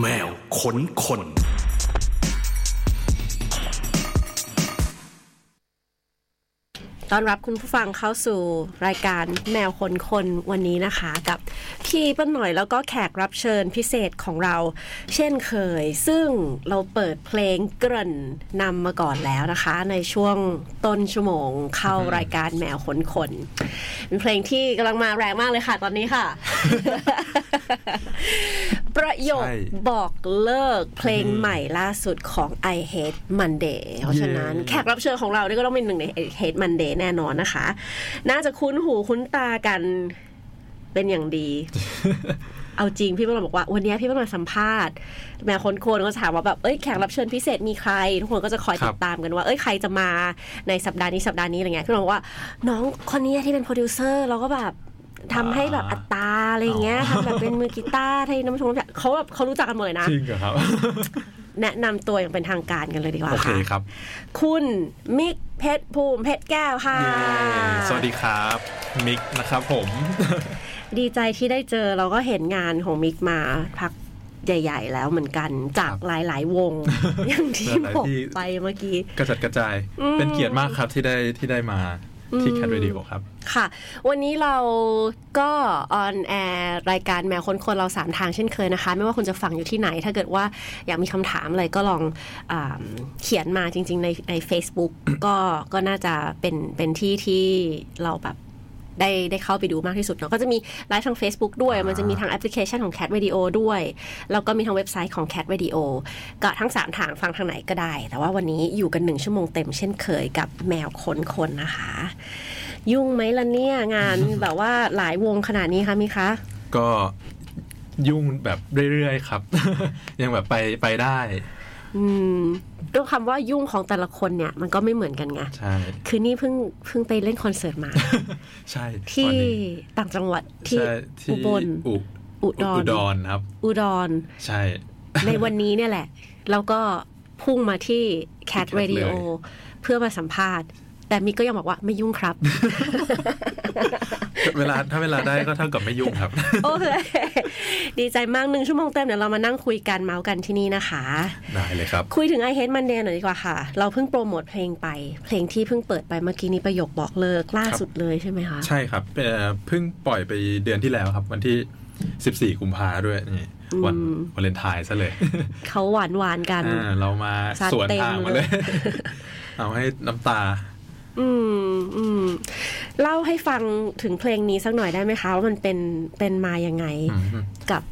แมวขนคนต้อนรับคุณผู้ฟังเข้าสู่รายการแมวคนคนวันนี้นะคะ กับพี่ป้าหน่อยแล้วก็แขกรับเชิญพิเศษของเรา เช่นเคย ซึ่งเราเปิดเพลงเกริ่นนำมาก่อนแล้วนะคะ ในช่วงต้นชั่วโมงเข้ารายการแมวคนคนเป็นเพลงที่กำลังมาแรงมากเลยค่ะ ตอนนี้ค่ะ ประโยคใช้บอกเลิกเพลงใหม่ล่าสุดของ I Hate Monday เพราะฉะนั้นเย้แขกรับเชิญของเรานี่ก็ต้องเป็นหนึ่งใน I Hate Monday แน่นอนนะคะ น่าจะคุ้นหูคุ้นตากัน เป็นอย่างดี เอาจริงพี่เปิ้ลบอกว่า วันนี้พี่เปิ้ลมาสัมภาษณ์แมวค้นคนก็ถามว่าแบบเอ้ยแขกรับเชิญพิเศษมีใคร ทุกคนก็จะคอยครัติบดตามกันว่า เอ้ยใครจะมาในสัปดาห์นี้สัปดาห์นี้อะไรเงี้ยพี่เปิ้ลบอกว่า น้องคนนี้ที่เป็นโปรดิวเซอร์เราก็แบบทำให้แบบอัตราอะไรเงี้ยทำแบบเป็นมือกีตาร์ให้น้ำชงน้ำชาเขาแบบเขารู้จักกันหมดเลยนะจริงเหรอครับ แนะนำตัวอย่างเป็นทางการกันเลยดีกว่าโอเคค่ะครับ คุณมิกเพชรภูมิเพชรแก้วค่ะเย้สวัสดีครับ มิกนะครับผม ดีใจที่ได้เจอเราก็เห็นงานของมิกมาพักใหญ่ ๆ แล้วเหมือนกันจากครับหลาย ๆ วง อย่างที่หลายบอกๆที่ไปเมื่อกี้ กระจัดกระจายอืมเป็นเกียรติมากครับที่ได้ที่ได้มาที่อืม Cat Radio ครับ ค่ะ วันนี้เราก็ on air รายการแมวค้นคนเราสามทางเช่นเคยนะคะ ไม่ว่าคุณจะฟังอยู่ที่ไหน ถ้าเกิดว่าอยากมีคำถามอะไรก็ลองอาเขียนมาจริง ๆ ในใน Facebook ก็ก็น่าจะเป็นเป็นที่ที่เราแบบ ได้ได้เข้าไปดูมากที่สุดเนาะก็จะมีไลฟ์ทาง Facebook ด้วยอ่ามัมันจะมีทางแอปพลิเคชันของ Cat Radio ด้วย แล้วก็มีทางเว็บไซต์ของ Cat Radio ก็ทั้ง 3 ทางฟังทางไหนก็ได้ แต่ว่าวันนี้อยู่กันหนึ่งชั่วโมงเต็มเช่นเคยกับแมวค้นคนนะคะ ยุ่งไหมล่ะเนี่ย งานแบบว่าหลายวงขนาดนี้คะมิคะ ก็ยุ่งแบบเรื่อยๆครับ ยังแบบไปไปได้ อืม ด้วยคำว่ายุ่งของแต่ละคนเนี่ย มันก็ไม่เหมือนกันไงใช่คือนี่เพิ่งเพิ่งไปเล่นคอนเสิร์ตมา ใช่ที่วันนี้ต่างจังหวัดที่ใช่ที่อุบลอุอุดรอุดรครับ อุดรใช่ ในวันนี้เนี่ยแหละ แล้วก็พุ่งมาที่ Cat Cat Radio เลยเพื่อมาสัมภาษณ์ แต่มิกก็ยังบอกว่าไม่ยุ่งครับ เวลาถ้าเวลาได้ก็เท่ากับไม่ยุ่งครับ โอเค ดีใจมากหนึ่งชั่วโมงเต็มเดี๋ยวเรามานั่งคุยกันเมาส์กันที่นี่นะคะ ได้เลยครับ คุยถึง I Hate Monday หน่อยดีกว่าค่ะ เราเพิ่งโปรโมทเพลงไป เพลงที่เพิ่งเปิดไปเมื่อกี้นี้ประโยคบอกเลิกล่าสุดเลยใช่ไหมคะ ใช่ครับเอ่อเพิ่งปล่อยไปเดือนที่แล้วครับ วันที่ 14กุมภาด้วยนี่วันอืมวาเลนไทน์ซะเลย เขาหวานหวานๆกันอ่าเรามาซัดสวนเต็มทางมาเลเลยยเอาให้น้ำตา อืมอืมเล่าให้ฟังถึงเพลงนี้สักหน่อยได้ไหมคะว่ามันเป็นเป็นมายังไงอืมกับ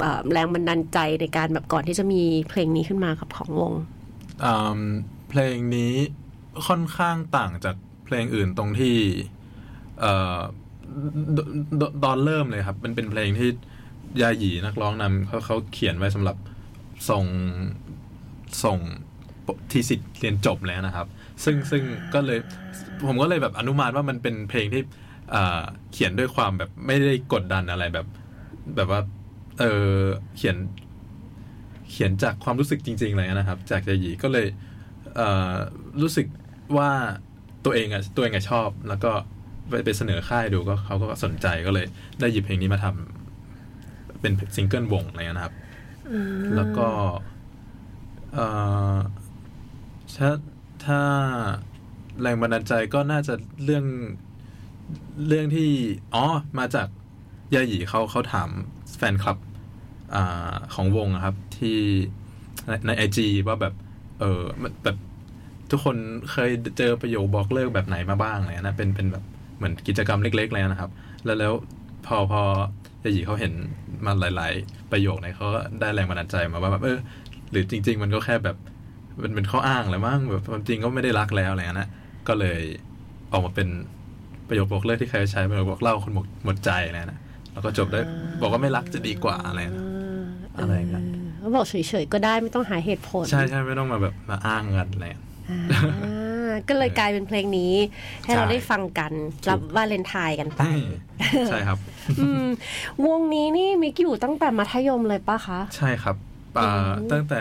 เอ่อแรงบันดาลใจในการแบบก่อนที่จะมีเพลงนี้ขึ้นมากับของวงอืมเพลงนี้ค่อนข้างต่างจากเพลงอื่นตรงที่เอ่อดดตอนเริ่มเลยครับมันเป็นเพลงที่ยาหยีนักร้องนำเขาเขาเขียนไว้สำหรับส่งส่ง ทีสิทธิ์เรียนจบแล้วนะครับ ซึ่งซึ่งก็เลยผมก็เลยแบบอนุมานว่ามันเป็นเพลงที่เอ่อเขียนด้วยความแบบไม่ได้กดดันอะไรแบบ แบบว่า เออเขียน เขียนจากความรู้สึกจริงๆเลยนะครับ จากยาหยีก็เลยเอ่อรู้สึกว่าตัวเองอะตัวเองอะชอบ แล้วก็ไปไปเสนอค่ายดูก็เขาก็สนใจก็เลยได้หยิบเพลงนี้มาทำเป็นซิงเกิลวงอะไรเงี้ยนะครับ แล้วก็เอ่อ ถ้าถ้าแรงบันดาลใจก็น่าจะเรื่องเรื่องที่ อ๋อ มาจากยาหยีเขาเขาถามแฟนคลับอของวงครับที่ในไอจีว่าแบบ เออแบบทุกคนเคยเจอประโยคบอกเลิกแบบไหนมาบ้างอะไรเลยนะเป็นเป็นแบบเหมือนกิจกรรมเล็ก ๆ เลยนะครับ แล้วแล้วพอพอยาหยีเขาเห็นมาหลาย ๆ ประโยคเนี่ยเขาก็ได้แรงบันดาลใจมาว่าแบบเออหรือจริง ๆ มันก็แค่แบบ มันเป็นข้ออ้างแหละมั้งแบบความจริงก็ไม่ได้รักแล้วอะไรเงี้ยนะก็เลยออกมาเป็นประโยคบอกเลิกที่ใครใช้ประโยคบอกเล่าคนหมดหมดใจอะไรนะแล้วก็จบได้บอกว่าไม่รักจะดีกว่าอะไรนะอะไรอย่างเงี้ยเขาบอกเฉยๆก็ได้ไม่ต้องหาเหตุผล ใช่ใช่ไม่ต้องมาแบบมาอ้างกันอะไรเงี้ยอ่าก็เลยกลายเป็นเพลงนี้ ให้เราใช่ได้ฟังกันรับวาเลนไทน์กันไป ใช่ครับอืมวงนี้นี่มิกอยู่ตั้งแต่มัธยมเลยปะคะ ใช่ครับอ่าอืมตั้งแต่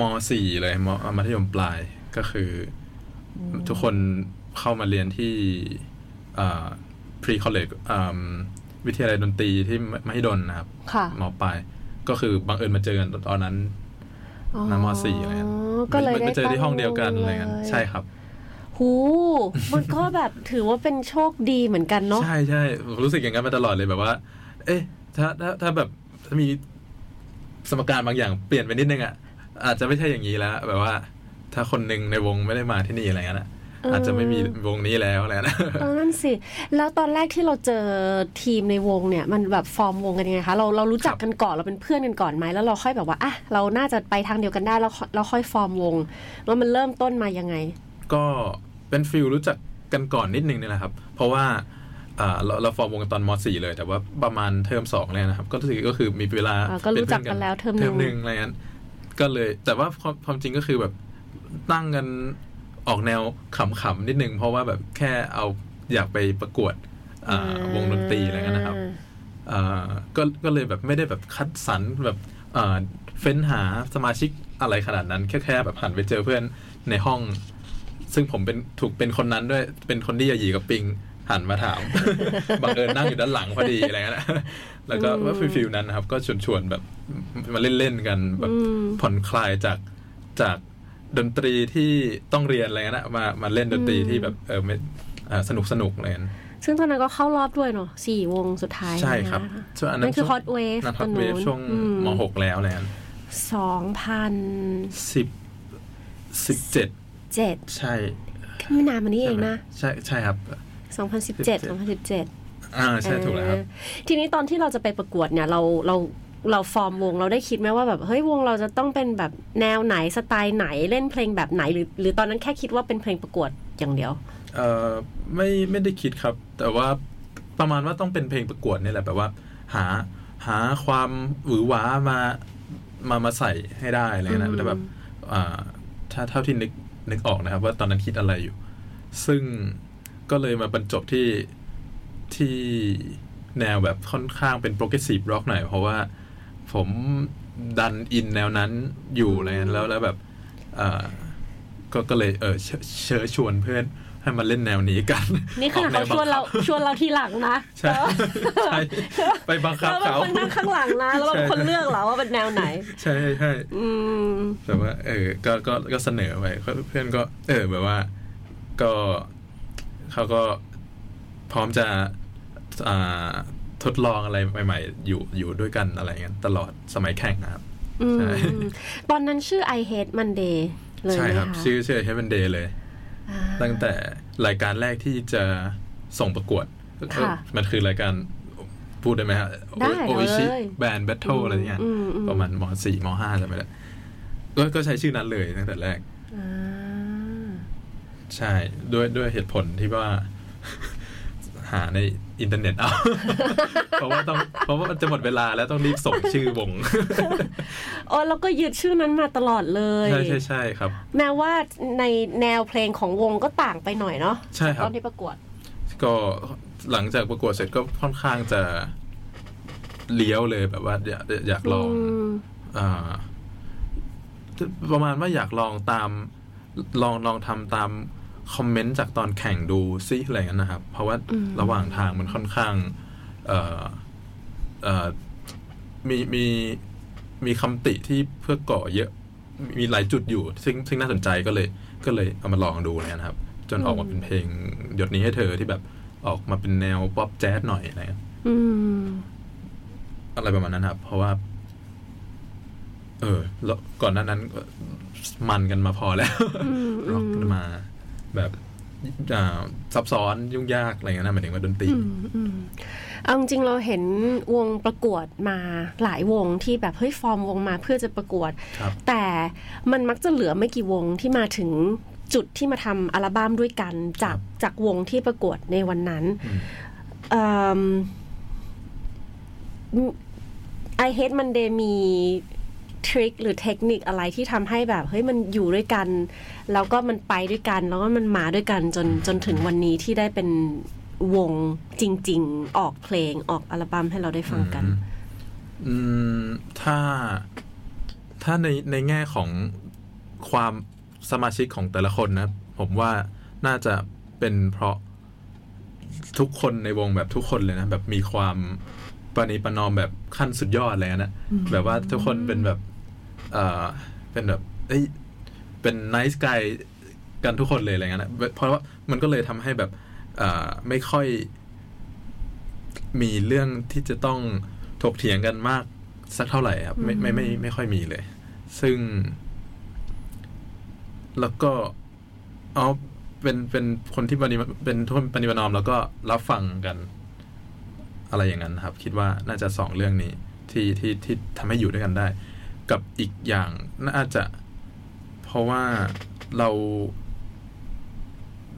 ม .4 เลยมมัธยมปลายก็คืออทุกคนเข้ามาเรียนที่อ่า pre college อ่าวิทยาลัยดนตรีที่มหิดลนะครับค่ะมปลาย ก็คือบังเอิญมาเจอกันตอนนั้นอ๋อน้ำมสี่อะไรเงี้ยก็เลยมาได้มาเจอที่ห้องเดียวกันอะไรเงี้ยลใช่ครับหูมันก็แบบถือว่าเป็นโชคดีเหมือนกันเนาะใช่ใช่ผมรู้สึกอย่างนั้นมาตลอดเลยแบบว่า เอ๊ะ ถ้าถ้าถ้าแบบถ้ามีสมการบางอย่างเปลี่ยนไปนิดนึงอะ อาจจะไม่ใช่อย่างนี้แล้ว แบบว่า ถ้าคนหนึ่งในวงไม่ได้มาที่นี่อะไรเงี้ยนะเออออาจจะไม่มีวงนี้แล้วอะไรเงี้ยนะเออนั่นสิ แล้วตอนแรกที่เราเจอทีมในวงเนี่ย มันแบบฟอร์มวงกันยังไงคะ เราเรารู้จักกันก่อนเราเป็นเพื่อนกันก่อนไหมแล้วเราค่อยแบบว่าอะเราน่าจะไปทางเดียวกันได้แล้วเราค่อยฟอร์มวงแล้วมันเริ่มต้นมายังไง ก็เป็น feel รู้จักกันก่อนนิดนึงนี่แหละครับ เพราะว่าอ่าเราเราฟอร์มวงกันตอนม.4 เลยแต่ว่าประมาณเทอมสองเลยนะครับ ก็คือก็คือมีเวลาอ่าก็รู้จักกันแล้วเทอมหนึ่งเทอมหนึ่งอะไรเงี้ย ก็เลย แต่ว่าความความจริงก็คือแบบตั้งกันออกแนวขำๆนิดนึง เพราะว่าแบบแค่เอาอยากไปประกวดอ่าวงดนตรีอะไรเงี้ยนะครับอ่าก็ก็เลยแบบไม่ได้แบบคัดสรรแบบอ่าเฟ้นหาสมาชิกอะไรขนาดนั้น แค่แค่แบบหันไปเจอเพื่อนในห้อง ซึ่งผมเป็นถูกเป็นคนนั้นด้วยเป็นคนที่ยาหยีกับปิง หันมาถาม บังเอิญนั่งอยู่ด้านหลังพอดีอะไรเงี้ยนะแล้วก็ว่าฟิลๆนั้นนะครับ ก็ชวนชวนๆแบบมาเล่นๆกันแบบอืมผ่อนคลายจากจากดนตรีที่ต้องเรียนอะไรเงี้ยนะมามาเล่นดนตรีที่แบบเออไม่อ่าสนุกสนุกอะไรเงี้ยซึ่งตอนนั้นก็เข้ารอบด้วยเนาะสี่วงสุดท้ายใช่ครับนะะช่วงอันนั่นั้นนคือช่วง Hot Wave นั่นฮตออนตนู้เวนฟช่วงอืมมหกแล้วอะไรเงี้ยสองพันสิบสิบเจ็ดเจ็ดใช่ไม่นานมานี้เองนะ ใช่ใช่ครับ สองพันสิบเจ็ดสองพันสิบเจ็ดอ่าใช่ถูกแล้วครับทีนี้ตอนที่เราจะไปประกวดเนี่ยเราเราเราฟอร์มวงเราได้คิดไหมว่าแบบเฮ้ยวงเราจะต้องเป็นแบบแนวไหนสไตล์ไหนเล่นเพลงแบบไหนหรือ หรือตอนนั้นแค่คิดว่าเป็นเพลงประกวดอย่างเดียว เอ่อไม่ไม่ได้คิดครับ แต่ว่าประมาณว่าต้องเป็นเพลงประกวดนี่แหละแบบว่า หาหาความหวือหวามามามาใส่ให้ได้อะไรเงี้ยอืนะมแต่แบบอ่าถ้าเท่าที่นึกนึกออกนะครับ ว่าตอนนั้นคิดอะไรอยู่ ซึ่ง ก็เลยมาบรรจบที่ที่แนวแบบค่อนข้างเป็น progressive rock หน่อย เพราะว่าผมดัน in แนวนั้นอยู่อะไรเงี้ยแล้วแล้วแบบอ่าก็ก็เลยเออเชเชิญชวนเพื่อนให้มาเล่นแนวนี้กัน นี่ขนาดเขาออกแวชวนเราบังคับชวนเราทีหลังนะ ใช่ใช่ไปบังคับแล้วบางเขาคนนั่งข้างหลังนะ แล้วบางคนเลือกเหรอว่าเป็นแนวไหน ใช่ใช่อืมแต่ว่า เออ ก็ก็ก็เสนอไปเพื่อนก็ เออแบบว่า ก็ เขาก็พร้อมจะอ่าทดลองอะไรใหม่ ๆ อยู่อยู่ด้วยกันอะไรเงี้ยตลอดสมัยแข่งนะครับอืมใช่ตอนนั้นชื่อ I Hate Monday เลยใช่ไหมครับคะชื่อชื่อ Heaven Day เลยอ่าตั้งแต่รายการแรกที่จะส่งประกวดค่ะมันคือรายการพูดได้ไหมฮะได้โออิชิเลย band battle อะไรเงี้ยอืมอืมประมาณมสี่มห้าจำไม่ได้ก็ก็ใช้ชื่อนั้นเลยตั้งแต่แรกอ่า ใช่ด้วยด้วยเหตุผลที่ว่า หาในอินเทอร์เน็ตเอา เพราะว่าต้องเพราะว่ามันจะหมดเวลาแล้วต้องรีบส่งชื่อวงโอ้แล้วก็ยึดชื่อนั้นมาตลอดเลย ใช่ใช่ใช่ครับ แม้ว่าในแนวเพลงของวงก็ต่างไปหน่อยเนาะใช่ครับตอนที่ประกวด ก็หลังจากประกวดเสร็จก็ค่อนข้างจะเลี้ยวเลยแบบว่าอยากอยากลองมอ่าประมาณว่าอยากลองตามลองลองทำตาม คอมเมนต์จากตอนแข่งดูซิอะไรเงี้ยนะครับ เพราะว่าอืมระหว่างทางมันค่อนข้างเอ่อเอ่อมีมีมีคำติที่เพื่อก่อเยอะมีหลายจุดอยู่ ซึ่งซึ่งน่าสนใจก็เลย ก็เลยเอามาลองดูเลยนะครับ จนออกมาเป็นเพลงหยดนี้ให้เธอที่แบบออกมาเป็นแนวป๊อปแจ๊สหน่อยอะไรเงี้ยอืมอะไรประมาณนั้นครับ เพราะว่า เออ แล้วก่อนหน้านั้นก็มันกันมาพอแล้วอืมร็อกอืมมา แบบอ่าซับซ้อนยุ่งยากอะไรเงี้ยนะหมายถึงว่าดนตรีอืมอืมเอาจริงๆเราเห็นวงประกวดมาหลายวงที่แบบเฮ้ยฟอร์มวงมาเพื่อจะประกวดครับแต่มันมักจะเหลือไม่กี่วงที่มาถึงจุดที่มาทำอัลบั้มด้วยกันจากจากวงที่ประกวดในวันนั้นอืมไอเฮดมันเดมี ทริคหรือเทคนิคอะไรที่ทำให้แบบเฮ้ยมันอยู่ด้วยกัน แล้วก็มันไปด้วยกัน แล้วก็มันมาด้วยกันจนจนถึงวันนี้ที่ได้เป็นวงจริง ๆ ออกเพลงออกอัลบั้มให้เราได้ฟังกัน อืมอืมถ้าถ้าในในแง่ของความสมาชิกของแต่ละคนนะ ผมว่าน่าจะเป็นเพราะทุกคนในวงแบบทุกคนเลยนะ แบบมีความปณีประนอมแบบขั้นสุดยอดเลยนะแบบว่าทุกคนเป็นแบบ เออเป็นแบบเอ้ยเป็นไนส์กายกันทุกคนเลยอะไรเงี้ยนะเพราะว่ามันก็เลยทำให้แบบเออไม่ค่อยมีเรื่องที่จะต้องถกเถียงกันมากสักเท่าไหร่ครับไม่ไม่ไม่ไม่ค่อยมีเลย ซึ่ง แล้วก็เอาเป็นเป็นคนที่ปฏิเป็นทุนปฏิบัตินอม แล้วก็รับฟังกัน อะไรอย่างนั้นครับ คิดว่าน่าจะสองเรื่องนี้ ที่ที่ที่ทำให้อยู่ด้วยกันได้ กับอีกอย่างน่าจะ เพราะว่าเรา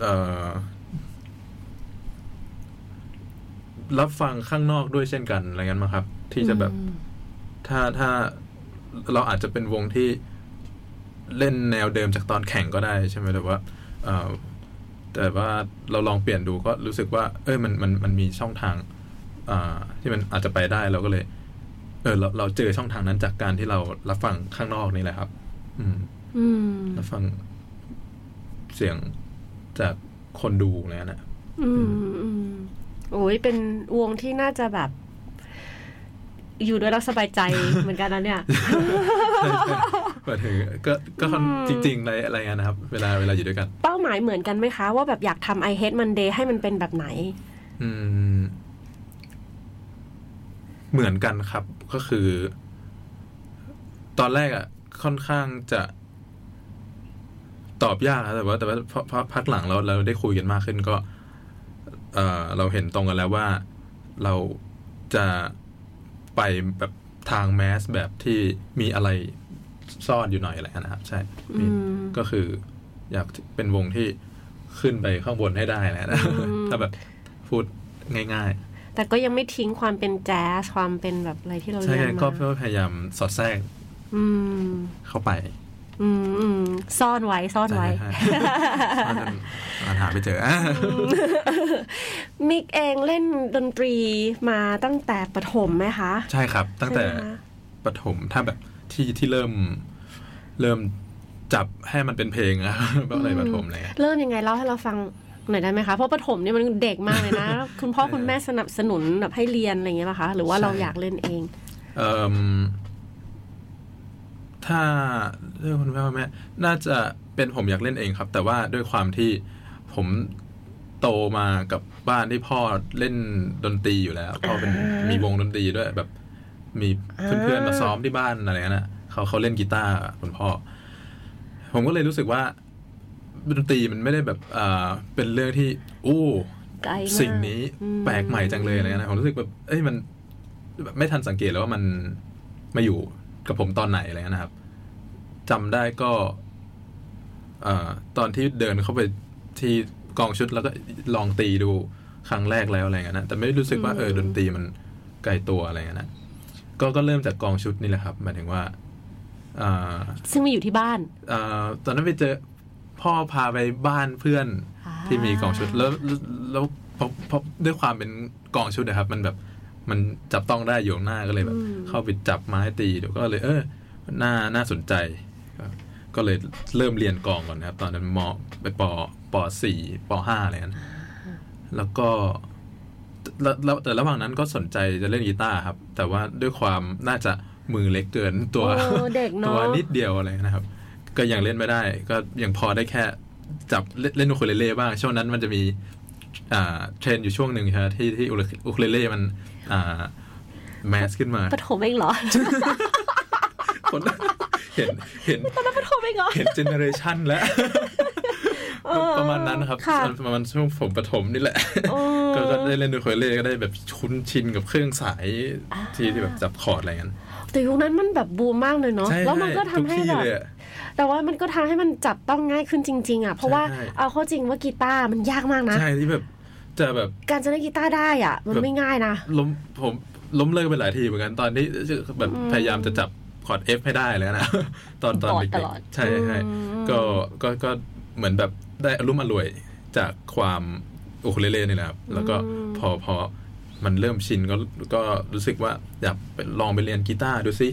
เอ่อรับฟังข้างนอกด้วยเช่นกันอะไรเงี้ยมั้งครับ ที่จะแบบถ้าถ้าเราอาจจะเป็นวงที่เล่นแนวเดิมจากตอนแข่งก็ได้ใช่ไหมแต่ว่าเอ่อแต่ว่าเราลองเปลี่ยนดูก็รู้สึกว่า เอ้ยมันมันมันมีช่องทางอ่าที่มันอาจจะไปได้เราก็เลย เออเราเราเจอช่องทางนั้นจากการที่เรารับฟังข้างนอกนี่แหละครับ อืมอืมรับฟังเสียงจากคนดูเนี่ยนะอืมอืมโอ้ยเป็นวงที่น่าจะแบบ อยู่ด้วยแล้วสบายใจเหมือนกันนะเนี่ยหมายถึงก็ก็ค่อนจริงๆอะไรอะไรเงี้ยนะครับ เวลาเวลาอยู่ด้วยกัน เป้าหมายเหมือนกันไหมคะ ว่าแบบอยากทำ I Hate Monday ให้มันเป็นแบบไหน อืม เหมือนกันครับก็คือ ตอนแรกอะ่ะ ค่อนข้างจะตอบยากนะแต่ว่าแต่ว่าพอพอพักหลังเราเราได้คุยกันมากขึ้นก็ เออเราเห็นตรงกันแล้วว่าเราจะไปแบบทางแมสแบบที่มีอะไรซ่อนอยู่หน่อยอะไรนะครับใช่มีอืมก็คือ อยากเป็นวงที่ขึ้นไปข้างบนให้ได้แหละนะอืมถ้าแบบพูดง่าย แต่ก็ยังไม่ทิ้งความเป็นแจ๊สความเป็นแบบอะไรที่เราๆใช่เรียนก็มาเพื่อพยายามสอดแทรกอืมเข้าไปอืมอืมซ่อนไว้ซ่อนไว้ใช่ใช่ว่าจะอ่านหาไปเจออะมิกเองเล่นดนตรีมาตั้งแต่ประถมไหมคะ ใช่ครับ ตั้งแต่ใช่ไหมคะประถมถ้าแบบที่ที่เริ่มเริ่มจับให้มันเป็นเพลงอะแบบอะไรประถมอะไรเลยเริ่มยังไงเล่าให้เราฟัง หน่อยได้ไหมคะ เพราะประถมนี่มันเด็กมากเลยนะ คุณพ่อคุณแม่สนับสนุนแบบให้เรียนอะไรอย่างเงี้ยป่ะคะ หรือว่าเราอยากเล่นเองเอ่มถ้าเรื่องคุณแม่พ่อแม่น่าจะเป็นผมอยากเล่นเองครับ แต่ว่าด้วยความที่ผมโตมากับบ้านที่พ่อเล่นดนตรีอยู่แล้วพ่อเป็นอ่ามีมีวงดนตรีด้วยแบบ มีเพื่อนๆมาซ้อมที่บ้านอะไรนั่นนะเขาเขาเล่นกีตาร์คุณพ่อ ผมก็เลยรู้สึกว่า ดนตรีมันไม่ได้แบบอ่าเป็นเรื่องที่อู้ไกลมากสิ่งนี้อืมแปลกใหม่จังเลยอะไรเงี้ยนะผมรู้สึกแบบเอ้ยมันแบบไม่ทันสังเกตเลยว่ามันมาอยู่กับผมตอนไหนอะไรเงี้ยนะครับจำได้ก็เอ่อตอนที่เดินเข้าไปที่กองชุดแล้วก็ลองตีดูครั้งแรกแล้วอะไรเงี้ยนะแต่ไม่ได้รู้สึกว่าเออดนตรีมันไกลตัวอะไรเงี้ยนะก็ก็เริ่มจากกองชุดนี่แหละครับหมายถึงว่าอ่าซึ่งมาอยู่ที่บ้านเอ่อตอนนั้นไปเจอ พ่อพาไปบ้านเพื่อนอ่าที่มีกล่องชุดแล้วแล้วแล้วพอพอด้วยความเป็นกล่องชุดนะครับ มันแบบมันจับต้องได้อยู่ข้างหน้าก็เลยแบบ เข้าไปจับไม้ตีเดี๋ยวก็เลย เออน่าน่าสนใจก็ก็เลยเริ่มเรียนกลองก่อนนะครับ ตอนนั้นมไปปปสี่ปห้าอะไรนั้นแล้วก็แล้วแล้วแต่ระหว่างนั้นก็สนใจจะเล่นกีตาร์ครับ แต่ว่าด้วยความน่าจะมือเล็กเกินตัวโอ้เด็กตัเนาะวนิดเดียวอะไรนะครับ ก็ยังเล่นไม่ได้ ก็ยังพอได้แค่จับเล่นเล่นอูคูเลเล่บ้าง ช่วงนั้นมันจะมีอ่าเทรนด์อยู่ช่วงหนึ่งใช่ไหมที่ที่อูคูเลเล่มันอ่า mass ขึ้นมาประถมเองเหรอคนเห็นเห็นตอนนั้นประถมเองเหรอเห็นเจเนอเรชันแล้วเออประมาณนั้นนะครับค่ะประมาณช่วงผมประถมนี่แหละอ๋อก็ก็ได้เล่นอูคูเลเล่ก็ได้แบบคุ้นชินกับเครื่องสายที่ที่แบบจับคอร์ดอะไรเงี้ย แต่ยุคนั้นมันแบบบูมมากเลยเนาะใช่แล้วมันก็ทำทุกให้ที่แบบเลยอะแต่ว่ามันก็ทำให้มันจับต้องง่ายขึ้นจริง ๆ อะ เพราะว่าใช่เอาเข้าจริงว่ากีตาร์มันยากมากนะใช่ที่แบบจะแบบการจะเล่นกีตาร์ได้อะ มันแบบไม่ง่ายนะล้มผมล้มเลิกไปหลายทีเหมือนกันตอนที่แบบพยายามจะจับคอร์ด F ให้ได้เลยนะตอนตอนบอดเด็ตกลอดๆใช่ใช่อืมก็ก็ก็เหมือนแบบได้อารมณ์อรวยจากความอูคูเลเล่นี่แหละครับแล้วก็พอพอ มันเริ่มชินก็ก็รู้สึกว่าอยากไปลองไปเรียนกีตาร์ดูซิ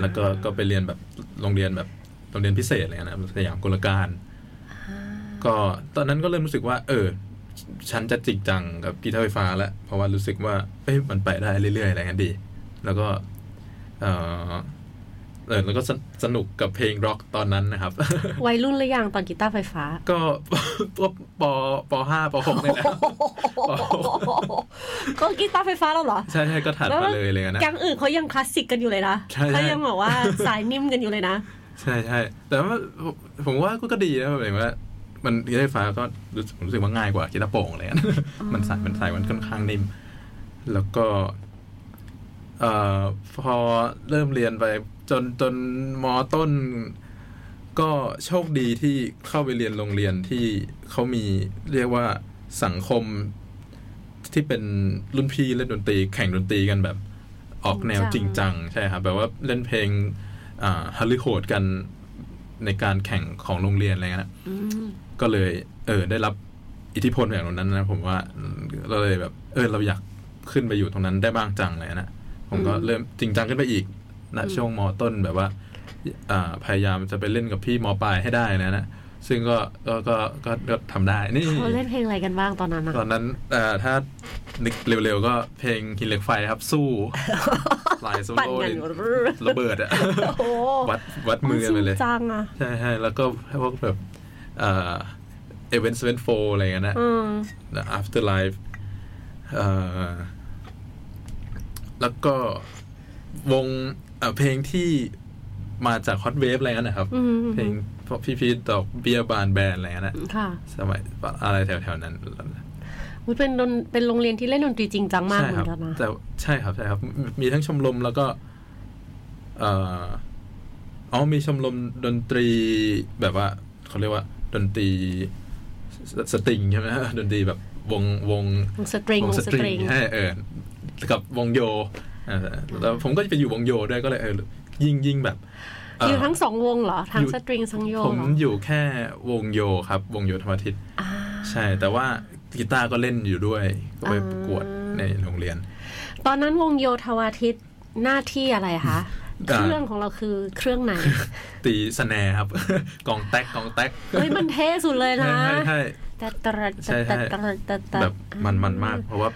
แล้วก็ก็ไปเรียนแบบโรงเรียนแบบโรงเรียนพิเศษอะไรเงี้ยนะสยามกุลการ ก็ตอนนั้นก็เริ่มรู้สึกว่า เออ ฉันจะจริงจังกับกีตาร์ไฟฟ้าแล้วเพราะว่ารู้สึกว่าเอ้ยมันไปได้เรื่อยๆอะไรเงี้ยดี แล้วก็ เออ เออแล้วก็สนสนุกกับเพลงร็อกตอนนั้นนะครับ วัยรุ่นหรือยังตอนกีตาร์ไฟฟ้า ก็ปปปห้าปหกนี่แหละก็กีตาร์ไฟฟ้าแล้วเหรอ ใช่ใช่ก็ถัดมาเลยเลยนะแก๊งอื่นเขายังคลาสสิกกันอยู่เลยนะใช่ใช่เขายังบอกว่าสายนิ่มกันอยู่เลยนะ ใช่ใช่แต่ว่าผมผมว่าก็ดีนะหมายถึงว่ามันกีตาร์ไฟฟ้าก็รู้สึกผมรู้สึกว่าง่ายกว่ากีตาร์โปร่งอะไรเลยมันสายมันสายมันค่อนข้างนิ่ม แล้วก็เอ่อพอเริ่มเรียนไป จนจนมอต้น ก็โชคดีที่เข้าไปเรียนโรงเรียนที่เขามีเรียกว่าสังคมที่เป็นรุ่นพี่เล่นดนตรี แข่งดนตรีกันแบบออกแนวจริงจังใช่ครับแบบว่าเล่นเพลงอ่าฮัลลิโหดกันในการแข่งของโรงเรียนอะไรเงี้ยก็เลย เออ ได้รับอิทธิพลแบบนั้นนะผมว่าเราเลยแบบ เออเราอยากขึ้นไปอยู่ตรงนั้นได้บ้างจังเลยนะผมก็เริ่มจริงจังขึ้นไปอีก นะช่วงมต้นแบบว่าอ่าพยายามจะไปเล่นกับพี่มปลายให้ได้นะนะซึ่งก็ก็ก็ก็ก็ทำได้นี่เขาเล่นเพลงอะไรกันบ้างตอนนั้นอะตอนนั้นเอ่อถ้านึกเร็วๆ ก็เพลงหินเหล็กไฟครับสู้ลายโซปั่นโล่กันนี่ระเบิดอะโอ้วัดวัดมือกันไปเลยจริงจังอะใช่ใช่แล้วก็พวกแบบเอ่อเอเวนต์เวนโฟอะไรเงี้ยนะอืม after life เอ่อแล้วก็วง เอ่อเพลงที่มาจากฮอตเวฟอะไรเงี้ยนะครับอืมเพลงพวกพี่ๆดอกเบียร์บานแบนอะไรเงี้ยนะค่ะสมัยอะไรแถวๆนั้นอุ๊ยเป็นดนเป็นโรงเรียนที่เล่นดนตรีจริงจังมากใช่เหมืคอรันกันนะแต่ใช่ครับใช่ครับ มีทั้งชมรมแล้วก็เอ่ออ๋อมีชมรมดนตรีแบบว่าเขาเรียกว่า ดนตรีสสตริงใช่ไหมดนตรีแบบวงวงวงสตริงวงสตริงใช่เออกับวงโยเออ แล้วผมก็จะไปอยู่วงโยด้วยก็เลยเออยิ่งยิ่งแบบเอยู่ทั้งสองวงเหรอทั้งอยู่สตริงทั้งโยผมเหรออยู่แค่วงโยครับ วงโยธรรมทิศอ่าใช่ แต่ว่ากีตาร์ก็เล่นอยู่ด้วย ก็ไปประกวดอ่าในโรงเรียน ตอนนั้นวงโยธวาทิตหน้าที่อะไรคะอ่าเครื่องของเราคือเครื่องไหน ตีสแนร์ครับ กองแต๊กกองแต๊กเฮ้ยมันเท่สุดเลยใช่นะใช่ใช่แต่ตระใช่ใช่แต่ตระแต่ตระแบบมันมันมาก เพราะว่า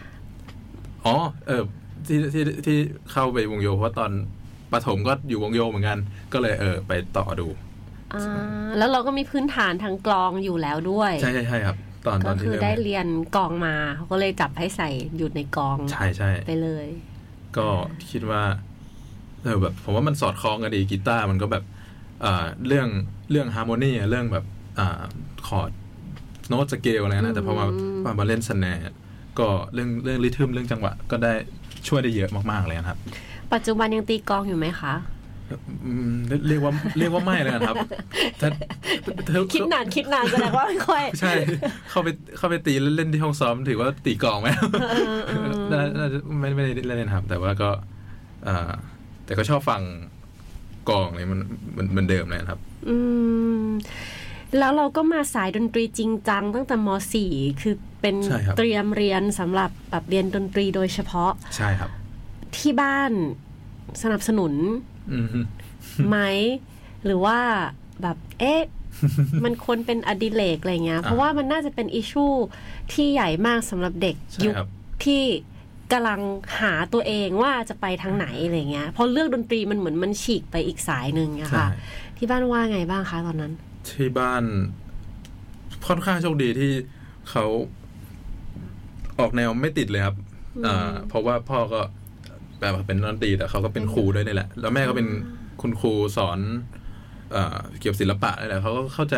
อ๋อเออ ที่ที่ที่เข้าไปวงโย เพราะว่าตอนประถมก็อยู่วงโยเหมือนกัน ก็เลยเออไปต่อดูอ่าแล้วเราก็มีพื้นฐานทางกลองอยู่แล้วด้วย ใช่ใช่ใช่ครับ ตอนตก็อนที่คือเริ่มได้เรียนกลองมาเขาก็เลยจับให้ใส่อยู่ในกลองใช่ใช่ไปเลย ก็คิดว่าเออแบบผมว่ามันสอดคล้องกันดีกีตาร์มันก็แบบอ่าเรื่องเรื่อง harmony เรื่องแบบอ่าคอร์ดโน้ตสเกลอะไรนะแต่พอมาอืมมามาเล่น snareก็เรื่องเรื่องริทึมเรื่องจังหวะก็ได้ ช่วยได้เยอะมากๆเลยนะครับ ปัจจุบันยังตีกลองอยู่ไหมคะอืมเรียเรียกว่าเรียกว่าไม่เลยนะครับถ้าถ้าคิดนานคิดนานแสดงว่าไม่ค่อยใช่ เข้าไปเข้าไปตีเล่นๆที่ห้องซ้อมถือว่าตีกลองไหมเออเออน่าน่าจะไม่ไม่ได้เล่นนะครับ แต่ว่าก็อ่าแต่ก็ชอบฟังกลองเลยมันเหมือนเหมือนเดิมเลยนะครับ อืมแล้วเราก็มาสายดนตรีจริงจังตั้งแต่ม .4 คือ เป็นใช่ครับเตรียมเรียนสำหรับแบบเรียนดนตรีโดยเฉพาะ ใช่ครับ ที่บ้านสนับสนุนอืมฮึไหม หรือว่าแบบเอ๊ะมันควรเป็นอดิเรกอะไรเงี้ย เพราะว่ามันน่าจะเป็นอิชชูที่ใหญ่มากสำหรับเด็กใช่ยุคครับที่กำลังหาตัวเองว่าจะไปทางไหนอะไรเงี้ยพอเลือกดนตรีมันเหมือนมันฉีกไปอีกสายหนึ่งอะใช่ค่ะ ที่บ้านว่าไงบ้างคะตอนนั้น ที่บ้านค่อนข้างโชคดีที่เขา ออกแนวไม่ติดเลยครับอ่าเพราะว่าพ่อก็แบบว่าเป็นนักดนตรีแต่เขาก็เป็นครูด้วยนี่แหละ แล้วแม่ก็เป็นคุณครูสอนเอ่อเกี่ยวกับศิลปะนี่แหละเขาก็เข้าใจ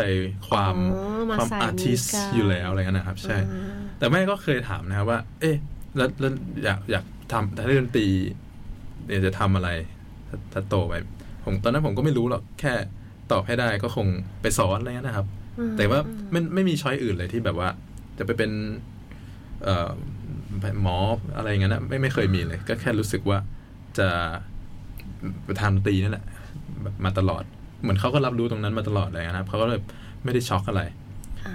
ความอ๋อมาความสายอาร์ติสนี้กันอยู่แล้วอะไรเงี้ยนะครับ ใช่อ่าแต่แม่ก็เคยถามนะครับว่า เอ๊ะแล้วแล้วอยากอยากทำถ้าเล่นดนตรีเดี๋ยวจะทำอะไรถ้าถ้าโตไปผมตอนนั้นผมก็ไม่รู้หรอกแค่ตอบให้ได้ก็คงไปสอนอะไรเงี้ยนะครับ แต่ว่าไม่ไม่มีช้อยอื่นเลยที่แบบว่า จะไปเป็นเอ่อ หมออะไรอย่างเงี้ยนะไม่ไม่เคยมีเลย ก็แค่รู้สึกว่าจะไปทำดนตรีนั่นแหละแบบมาตลอด เหมือนเขาก็รับรู้ตรงนั้นมาตลอดเลยนะครับเขาก็เลยไม่ได้ช็อกอะไร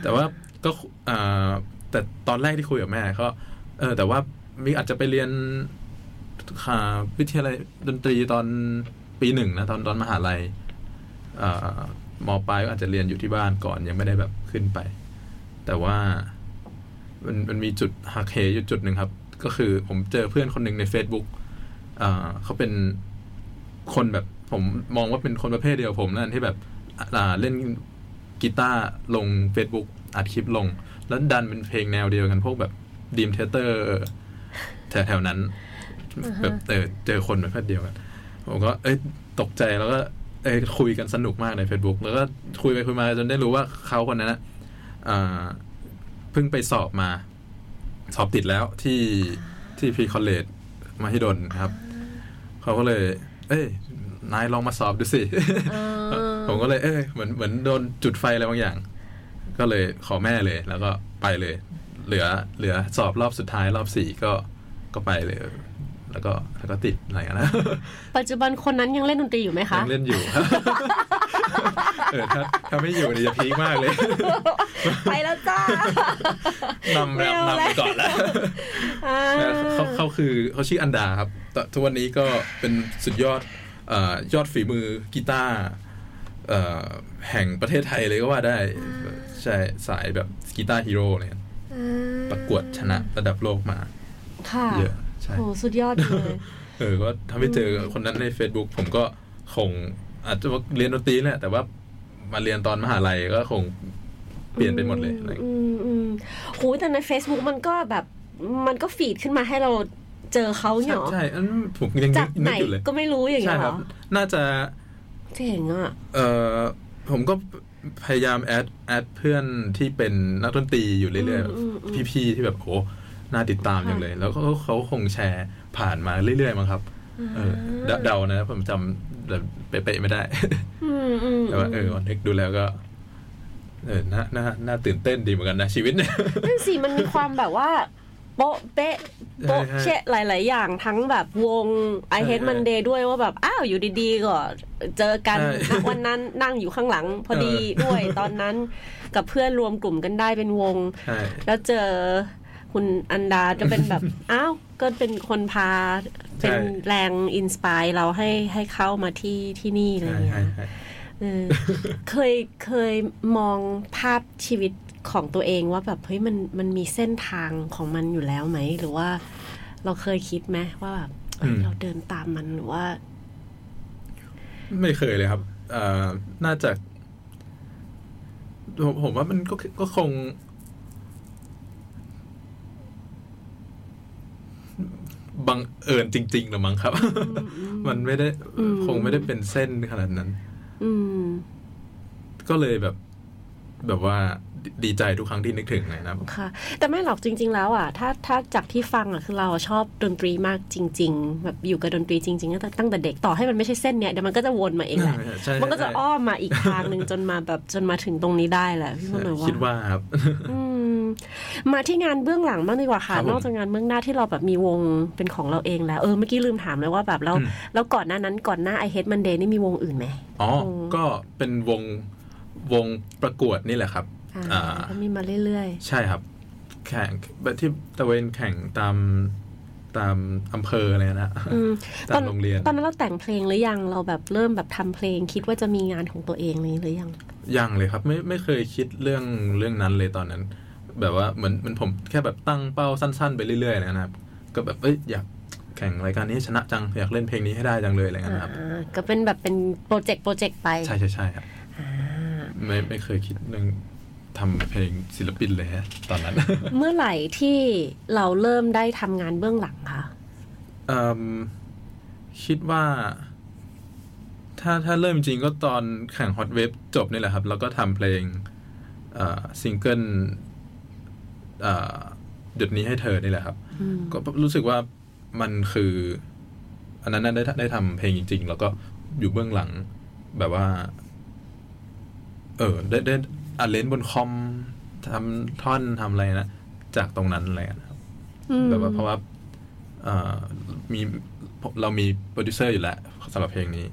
แต่ว่าก็อ่าแต่ตอนแรกที่คุยกับแม่เขาเออแต่ว่ามีอาจจะไปเรียนอ่าวิทยาลัยดนตรีตอนปีหนึ่งนะตอนตอนมหาลัยอ่ามปลายก็อาจจะเรียนอยู่ที่บ้านก่อนยังไม่ได้แบบขึ้นไป แต่ว่า มันมันมีจุดหักเหอยู่จุดหนึ่งครับ ก็คือผมเจอเพื่อนคนหนึ่งใน Facebook อ่าเขาเป็นคนแบบผมมองว่าเป็นคนประเภทเดียวผมนั่นที่แบบอ่าเล่นกีตาร์ลง Facebook อัดคลิปลง แล้วดันเป็นเพลงแนวเดียวกันพวกแบบ Dream Theater แถวๆนั้นแบบเออเจอคนประเภทเดียวกันผมก็เอ้ยตกใจแล้วก็เอ้ยคุยกันสนุกมากใน Facebook แล้วก็คุยไปคุยมาจนได้รู้ว่าเขาคนนั้นนะอ่า เพิ่งไปสอบมา สอบติดแล้วที่ที่ pre-college มหิดลครับ เขาก็เลย เอ้ยนายลองมาสอบดูสิ ผมก็เลย เอ้ยเหมือนเหมือนโดนจุดไฟอะไรบางอย่าง ก็เลยขอแม่เลย แล้วก็ไปเลย เหลือ เหลือสอบรอบสุดท้ายรอบสี่ก็ก็ไปเลย แล้วก็แล้วก็ติดอะไรกันนะปัจจุบันคนนั้นยังเล่นดนตรีอยู่ไหมคะยังเล่นอยู่เออถ้าถ้าไม่อยู่นี่จะพีคมากเลย ไปแล้วจ้านำไม่แล้วเอานำไปก่อนแล้วอ่าเขาเขาคือเขาชื่ออันดาครับแต่ทุกวันนี้ก็เป็นสุดยอดเอ่อยอดฝีมือกีตาร์เอ่อแห่งประเทศไทยเลยก็ว่าได้ ใช่สายแบบกีตาร์ฮีโร่เนี่ยประกวดชนะระดับโลกมาค่ะเยอะใช่ โหสุดยอดเลยเออก็ถ้าไม่เจอคนนั้นใน Facebook ผมก็คงอาจจะว่าเรียนดนตรีแหละ แต่ว่ามาเรียนตอนมหาลัยก็คงเปลี่ยนไปหมดเลยอะไรอย่างเงี้ยอืมอืมโหแต่ใน Facebook มันก็แบบมันก็ฟีดขึ้นมาให้เราเจอเขาเนี่ยเหรอใช่อันนั้นผมยังจากไหนนึกอยู่เลยก็ไม่รู้อย่างใช่เงี้ยคเหรรับอน่าจะเจ๋งอะเอ่อผมก็พยายามแอดแอดเพื่อนที่เป็นนักดนตรีอยู่เรื่อยอืมอืมอืมๆพี่ๆที่แบบโห น่าติดตามอย่างเลย แล้วเขาเขาคงแชร์ผ่านมาเรื่อยๆมั้งครับ เออเดาเดานะ ผมจำแบบเป๊ะๆไม่ได้อืมอืมแต่ว่าเออวันนึกดูแล้วก็เออน่าน่าน่าตื่นเต้นดีเหมือนกันนะชีวิตเนี่ยนั่นสิมันมีความแบบว่าโป๊ะเป๊ะโป๊ะใช่เชะหลาย ๆ อย่างทั้งแบบวง I ใช่ Hate Monday ด้วยว่าแบบ อ้าว อยู่ดีๆ ก็เจอกันใช่ณวันนั้นนั่งอยู่ข้างหลังพอดีเออด้วยตอนนั้นกับเพื่อนรวมกลุ่มกันได้เป็นวงใช่แล้วเจอ คุณอันดาจะเป็นแบบ อ้าวก็เป็นคนพา เป็นแรง inspire เราให้ให้เข้ามาที่ที่นี่อะไรใช่เงี้ใช่ยใช่เออเคยเคยมองภาพชีวิตของตัวเองว่าแบบเฮ้ยมันมันมีเส้นทางของมันอยู่แล้วไหม หรือว่าเราเคยคิดไหมว่าแบบเอ้ยเราเดินตามมันหรือว่า ไม่เคยเลยครับ เอ่อน่าจะผมผมว่ามันก็ก็คง บังเอิญจริงๆหรือมั้งครับ มันไม่ได้อืมคงไม่ได้เป็นเส้นขนาดนั้นอืมก็เลยแบบแบบว่าดีดีใจทุกครั้งที่นึกถึงไงนะค่ะ แต่ไม่หรอกจริง ๆ แล้วอะถ้าถ้าจากที่ฟังอะคือเราอะชอบดนตรีมากจริง ๆ แบบอยู่กับดนตรีจริงๆตั้งแต่ตั้งแต่เด็กต่อให้มันไม่ใช่เส้นเนี้ยเดี๋ยวมันก็จะวนมาเองแหละใช่มันก็จะใช่อ้อมมาอีกทางหนึ่งจนมาแบบจนมาถึงตรงนี้ได้แหละพี่มันหมายว่าคิดว่าครับอืม มาที่งานเบื้องหลังบ้างดีกว่าค่ะครับผมนอกจากงานเบื้องหน้าที่เราแบบมีวงเป็นของเราเองแล้ว เออเมื่อกี้ลืมถามเลยว่าแบบแล้วอืมแล้วก่อนหน้านั้นก่อนหน้า I Hate Monday นี่มีวงอื่นไหมอ๋อวงก็เป็นวงวงประกวดนี่แหละครับ อ่าอ่าก็มีมาเรื่อยใช่ครับ แข่งแบบที่ตะเวนแข่งตามตามอำเภออะไรนะๆอืมตามโรงเรียน ตอนนั้นเราแต่งเพลงหรือยังเราแบบเริ่มแบบทำเพลง คิดว่าจะมีงานของตัวเองนี้หรือยังยังเลยครับ ไม่ไม่เคยคิดเรื่องเรื่องนั้นเลยตอนนั้น แบบว่าเหมือนเหมันผมแค่แบบตั้งเป้าสั้น ๆ ไปเรื่อยๆนะครับ ก็แบบเอ้ยอยากแข่งรายการนี้ให้ชนะจังอยากเล่นเพลงนี้ให้ได้จังเลยอะไรเงี้ยนะครับอ่าก็เป็นแบบเป็นโปรเจกต์โปรเจกต์ไป ใช่ใช่ใช่ครับอ่าไม่ไม่เคยคิดเรื่องทำเพลงศิลปินเลยฮะตอนนั้น เมื่อไหร่ที่เราเริ่มได้ทำงานเบื้องหลังคะเอิ่มคิดว่า ถ้าถ้าเริ่มจริงก็ตอนแข่งฮอตเวฟจบนี่แหละครับ แล้วก็ทำเพลงเอ่อซิงเกิล เอ่อหยุดนี้ให้เธอนี่แหละครับอืมก็รู้สึกว่ามันคือ อันนั้นน่ะได้ได้ทำเพลงจริง ๆ แล้วก็อยู่เบื้องหลังแบบว่า เออ ได้ได้อัดเลนบนคอมทำท่อนทำอะไรนะ จากตรงนั้นอะไรนะครับอืมแบบว่าเพราะว่าเอ่อมีเรามีโปรดิวเซอร์อยู่แล้วสำหรับเพลงนี้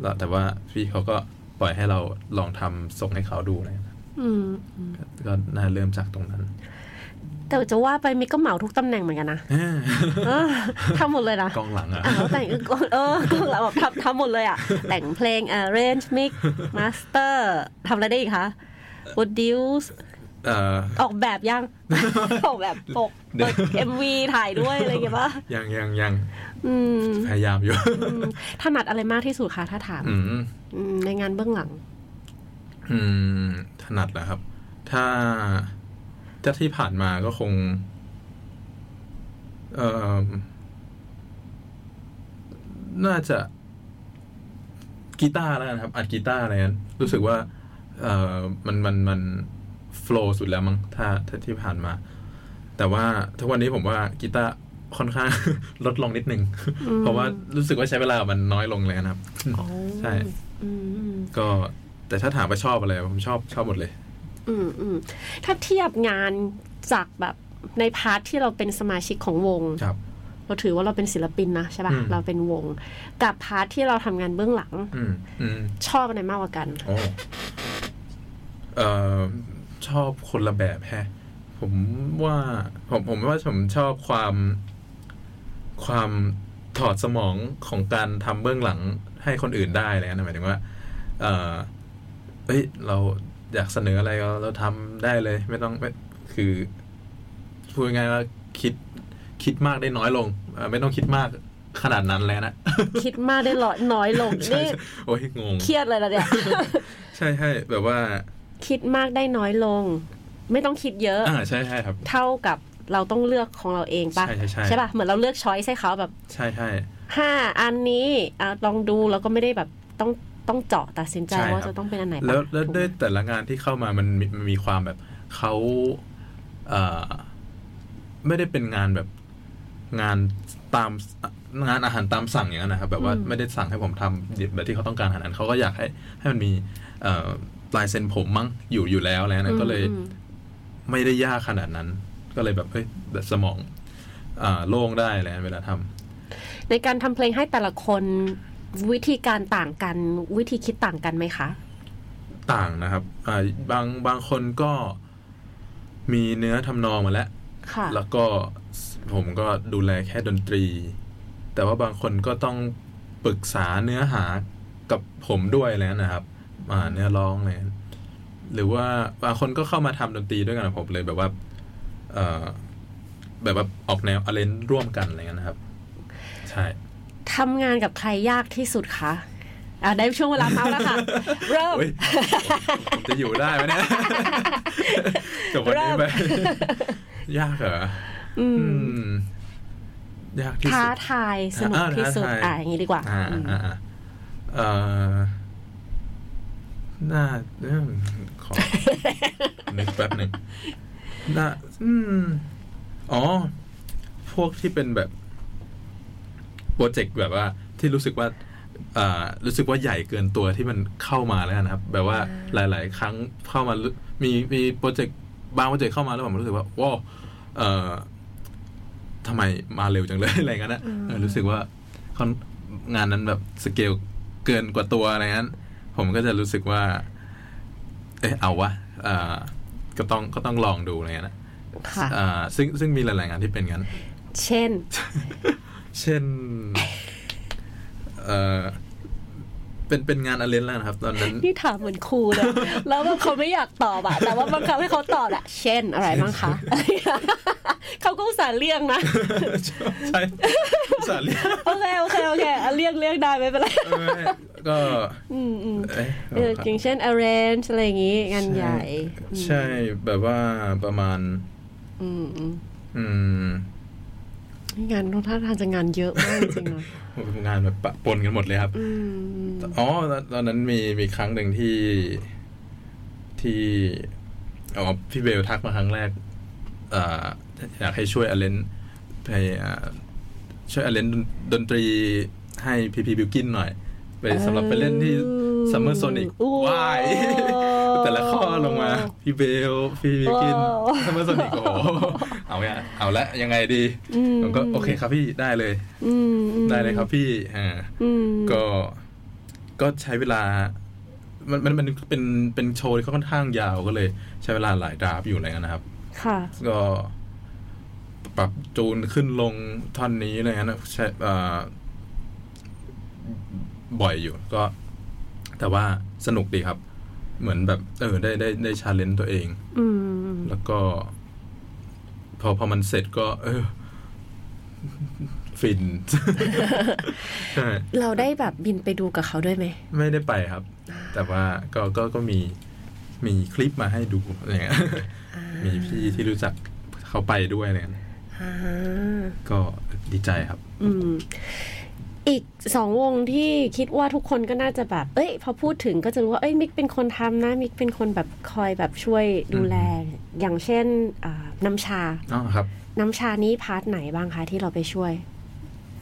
แล้วแต่ว่าพี่เขาก็ปล่อยให้เราลองทำส่งให้เขาดูอะไรนะอืมอืมก็ก็น่าเริ่มจากตรงนั้น แต่จะว่าไปมิกก็เหมาทุกตำแหน่งเหมือนกันนะเออทำหมดเลยนะกองหลังอะอ้าวแต่งเออก็เราแบบทำทำหมดเลยอะ แต่งเพลง arrange mix master ทำอะไรได้อีกคะ produce เอ่อออกแบบยังออกแบบปกเดี๋ยวเอ็มวีถ่ายด้วยอะไรอย่างเงี้ยป่ะยังยังยังอืมพยายามอยู่อืมถนัดอะไรมากที่สุดคะถ้าถามอืมอืมในงานเบื้องหลัง อืม ถนัดแหละครับ ถ้าถ้า ที่ผ่านมาก็คง เอ่อ น่าจะกีตาร์แล้วกันครับ อัดกีตาร์อะไรนั้นรู้สึกว่า เอ่อ มันมันมัน flow สุดแล้วมั้งถ้าถ้าที่ผ่านมา แต่ว่าทุกวันนี้ผมว่ากีตาร์ค่อนข้างลดลงนิดนึงอืมเพราะว่ารู้สึกว่าใช้เวลามันน้อยลงเลยนะครับอ๋อใช่อืมก็แต่ถ้าถามว่าชอบอะไรผมชอบชอบหมดเลย อืมอืมถ้าเทียบงานจากแบบใน part ที่เราเป็นสมาชิกของวง ครับ เราถือว่าเราเป็นศิลปินนะใช่ป่ะ อืม เราเป็นวง กับพาร์ทที่เราทำงานเบื้องหลัง อืมอืม ชอบอะไรมากกว่ากัน โอ้เอ่อชอบคนละแบบแฮะ ผมว่าผมผมว่าผมชอบความ ความถอดสมองของการทำเบื้องหลังให้คนอื่นได้เลยนะหมายถึงว่า เออเฮ้ย เรา อยากเสนออะไรเราเราทำได้เลย ไม่ต้องไม่คือพูดง่ายๆว่าคิดคิดมากได้น้อยลงเอ่อไม่ต้องคิดมากขนาดนั้นแล้วนะ คิดมากได้ลอยน้อยลงใช่นี่ใช่โอ้ยงงเครียดเลยละเนี่ยใช่ใช่แบบว่า คิดมากได้น้อยลง ไม่ต้องคิดเยอะอ่าใช่ใช่ครับ เท่ากับเราต้องเลือกของเราเองปะใช่ใช่ใช่ป่ะเหมือนเราเลือกช้อยส์ให้เขาแบบ ใช่ใช่ห้าอันนี้อะลองดูแล้วก็ไม่ได้แบบต้อง ต้องเจาะตัดสินใจใช่ครับว่าจะต้องเป็นอันไหนปะแล้วแล้วถูกไหมด้วยแต่ละงานที่เข้ามามันมีมันมีความแบบเขาเอ่อไม่ได้เป็นงานแบบงานตามงานอาหารตามสั่งอย่างนั้นนะครับแบบว่าไม่ได้สั่งให้ผมทำแบบที่เขาต้องการขนาดนั้นเขาก็อยากให้ให้มันมีเอ่อลายเซ็นผมมั้งอยู่อยู่แล้วแล้วนะก็เลยอืมไม่ได้ยากขนาดนั้น ก็เลยแบบเฮ้ยแบบสมองอ่าโล่งได้แล้วเวลาทำในการทำเพลงให้แต่ละคน วิธีการต่างกันวิธีคิดต่างกันไหมคะ ต่างนะครับอ่าบางบางคนก็มีเนื้อทำนองมาแล้วค่ะแล้วก็ผมก็ดูแลแค่ดนตรี แต่ว่าบางคนก็ต้องปรึกษาเนื้อหากับผมด้วยแล้วนะครับอ่าเนื้อร้องเลยหรือว่าบางคนก็เข้ามาทำดนตรีด้วยกันกับผมเลยแบบว่าเอ่อแบบว่าออกแนวอเลนร่วมกันอะไรเงี้ยนะครับ ใช่ ทำงานกับใครยากที่สุดคะอะได้ช่วงเวลาเมาแล้วค่ะ เริ่มเฮ้ยผมจะอยู่ได้ไหมเนี่ยจบวันนี้ไปยากเหรออือืมมยากที่ท้าสุดทายสนุกอ่าที่สุดท้าทายอะอย่างนี้ดีกว่าอ่าอืมอ่าอ่าเอ่อน่าเอิ่มขอนึกแป๊บหนึ่งน่าอืมอ๋อ พวกที่เป็นแบบ โปรเจกต์แบบว่าที่รู้สึกว่าอ่ารู้สึกว่าใหญ่เกินตัวที่มันเข้ามาแล้วนะครับ แบบว่าหลาย ๆ ครั้งเข้ามารู้มีมีโปรเจกต์บางโปรเจกต์เข้ามาแล้วผมรู้สึกว่าว้าวเอ่อทำไมมาเร็วจังเลยอะไรเงี้ยนะเออรู้สึกว่าค่อนงานนั้นแบบสเกลเกินกว่าตัวอะไรงั้นผมก็จะรู้สึกว่า เอ๊ะเอาวะอ่าก็ต้องก็ต้องลองดูอะไรเงี้ยนะค่ะอ่าซึ่งซึ่งมีหลาย ๆ งานที่เป็นงั้น เช่น เช่น เอ่อเป็นเป็นงานอเลนแล้วนะครับ ตอนนั้นนี่ถามเหมือนครูเลยแล้วแบบเขาไม่อยากตอบอะแต่ว่าบังคับให้เขาตอบอะเช่นอะไรบ้างคะเขาก็อุตส่าห์เลี่ยงนะใช่สารเรียกโอเคโอเคโอเคอะเลี่ยงเลี่ยงได้ไม่เป็นไรเออก็อืมอืมเอ๊ะเอออย่างเช่น arrange อะไรอย่างงี้งานใหญ่ ใช่แบบว่าประมาณ อืมอืมอืม งานท่าทางจะงานเยอะมากจริงๆนะงานแบบปะปนกันหมดเลยครับอืมอ๋อตอนตอนนั้นมีมีครั้งหนึ่งที่ที่อ๋อพี่เบลทักมาครั้งแรกเอ่ออยากให้ช่วยอเลนไปอ่าช่วย arrange ดนตรีให้พีพีบิวกินหน่อยไปสำหรับไปเล่นที่ Summer Sonic อู้ว้ายแต่ละข้อลงมา พี่เบล พี่บิวกินโอ้ Summer Sonic โอ้โหเอาเนี่ยเอาละยังไงดีอืมผมก็โอเคครับพี่ได้เลยอืมอืมได้เลยครับพี่อ่าอืมก็ก็ใช้เวลา มันมันมันเป็นเป็นโชว์ที่ค่อนข้างยาวก็เลย ใช้เวลาหลาย draft อยู่อะไรเงี้ยนะครับ ค่ะ ก็ปรับจูนขึ้นลงท่อนนี้อะไรเงี้ยนะใช้เอ่อบ่อยอยู่ ก็ แต่ว่าสนุกดีครับ เหมือนแบบเออได้ได้ได้ challenge ตัวเอง อืมแล้วก็ พอพอมันเสร็จก็ เออ ฟินใช่เราได้แบบบินไปดูกับเขาด้วยไหม ไม่ได้ไปครับ แต่ว่าก็ก็ก็มีมีคลิปมาให้ดูอะไรเงี้ยมีพี่ที่รู้จักเขาไปด้วยอะไรเงี้ยอ่าก็ดีใจครับ อืม อีกสองวงที่คิดว่าทุกคนก็น่าจะแบบ เอ้ย พอพูดถึงก็จะรู้ว่า เอ้ยมิกเป็นคนทำนะ มิกเป็นคนแบบคอยแบบช่วยดูแล อย่างเช่นอ่าน้ำชาอ๋อครับ น้ำชานี้ part ไหนบ้างคะที่เราไปช่วย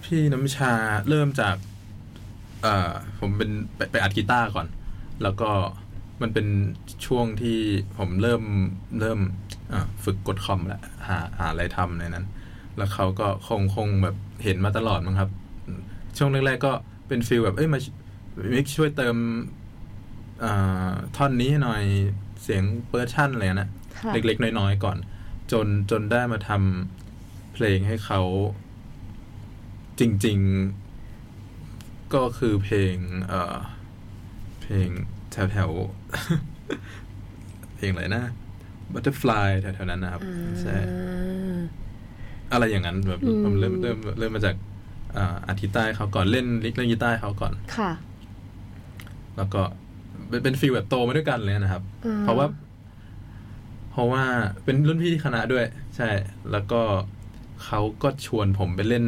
พี่น้ำชาเริ่มจาก เอ่อ ผมเป็นไปไปอัดกีตาร์ก่อน แล้วก็มันเป็นช่วงที่ผมเริ่มเริ่มอะฝึกกดคอมแล้วหาหาอะไรทำในนั้น แล้วเขาก็คงคงแบบเห็นมาตลอดมั้งครับ ช่วงแรกๆก็เป็น feel แบบเอ้ยมามิกช่วยเติมอ่าท่อนนี้ให้หน่อยเสียง percussion อะไรนะค่ะเล็กๆ น้อยๆ ก่อน จนจนได้มาทำเพลงให้เขาจริง ๆ ก็คือเพลง เอ่อ เพลงแถวแถวๆเพลงอะไรนะ Butterfly แถวๆนั้นนะครับ ใช่ อะไรอย่างนั้นแบบอืมผมเริ่มเริ่มเริ่มมาจาก อ่าอาทิตย์ใต้เขาก่อนเล่นลิกเล่นกีตาร์ให้เขาก่อนค่ะ แล้วก็เป็นเป็นฟีลแบบโตมาด้วยกันเลยนะครับอ่าเพราะว่า เพราะว่าเป็นรุ่นพี่ที่คณะด้วย ใช่ แล้วก็เขาก็ชวนผมไปเล่น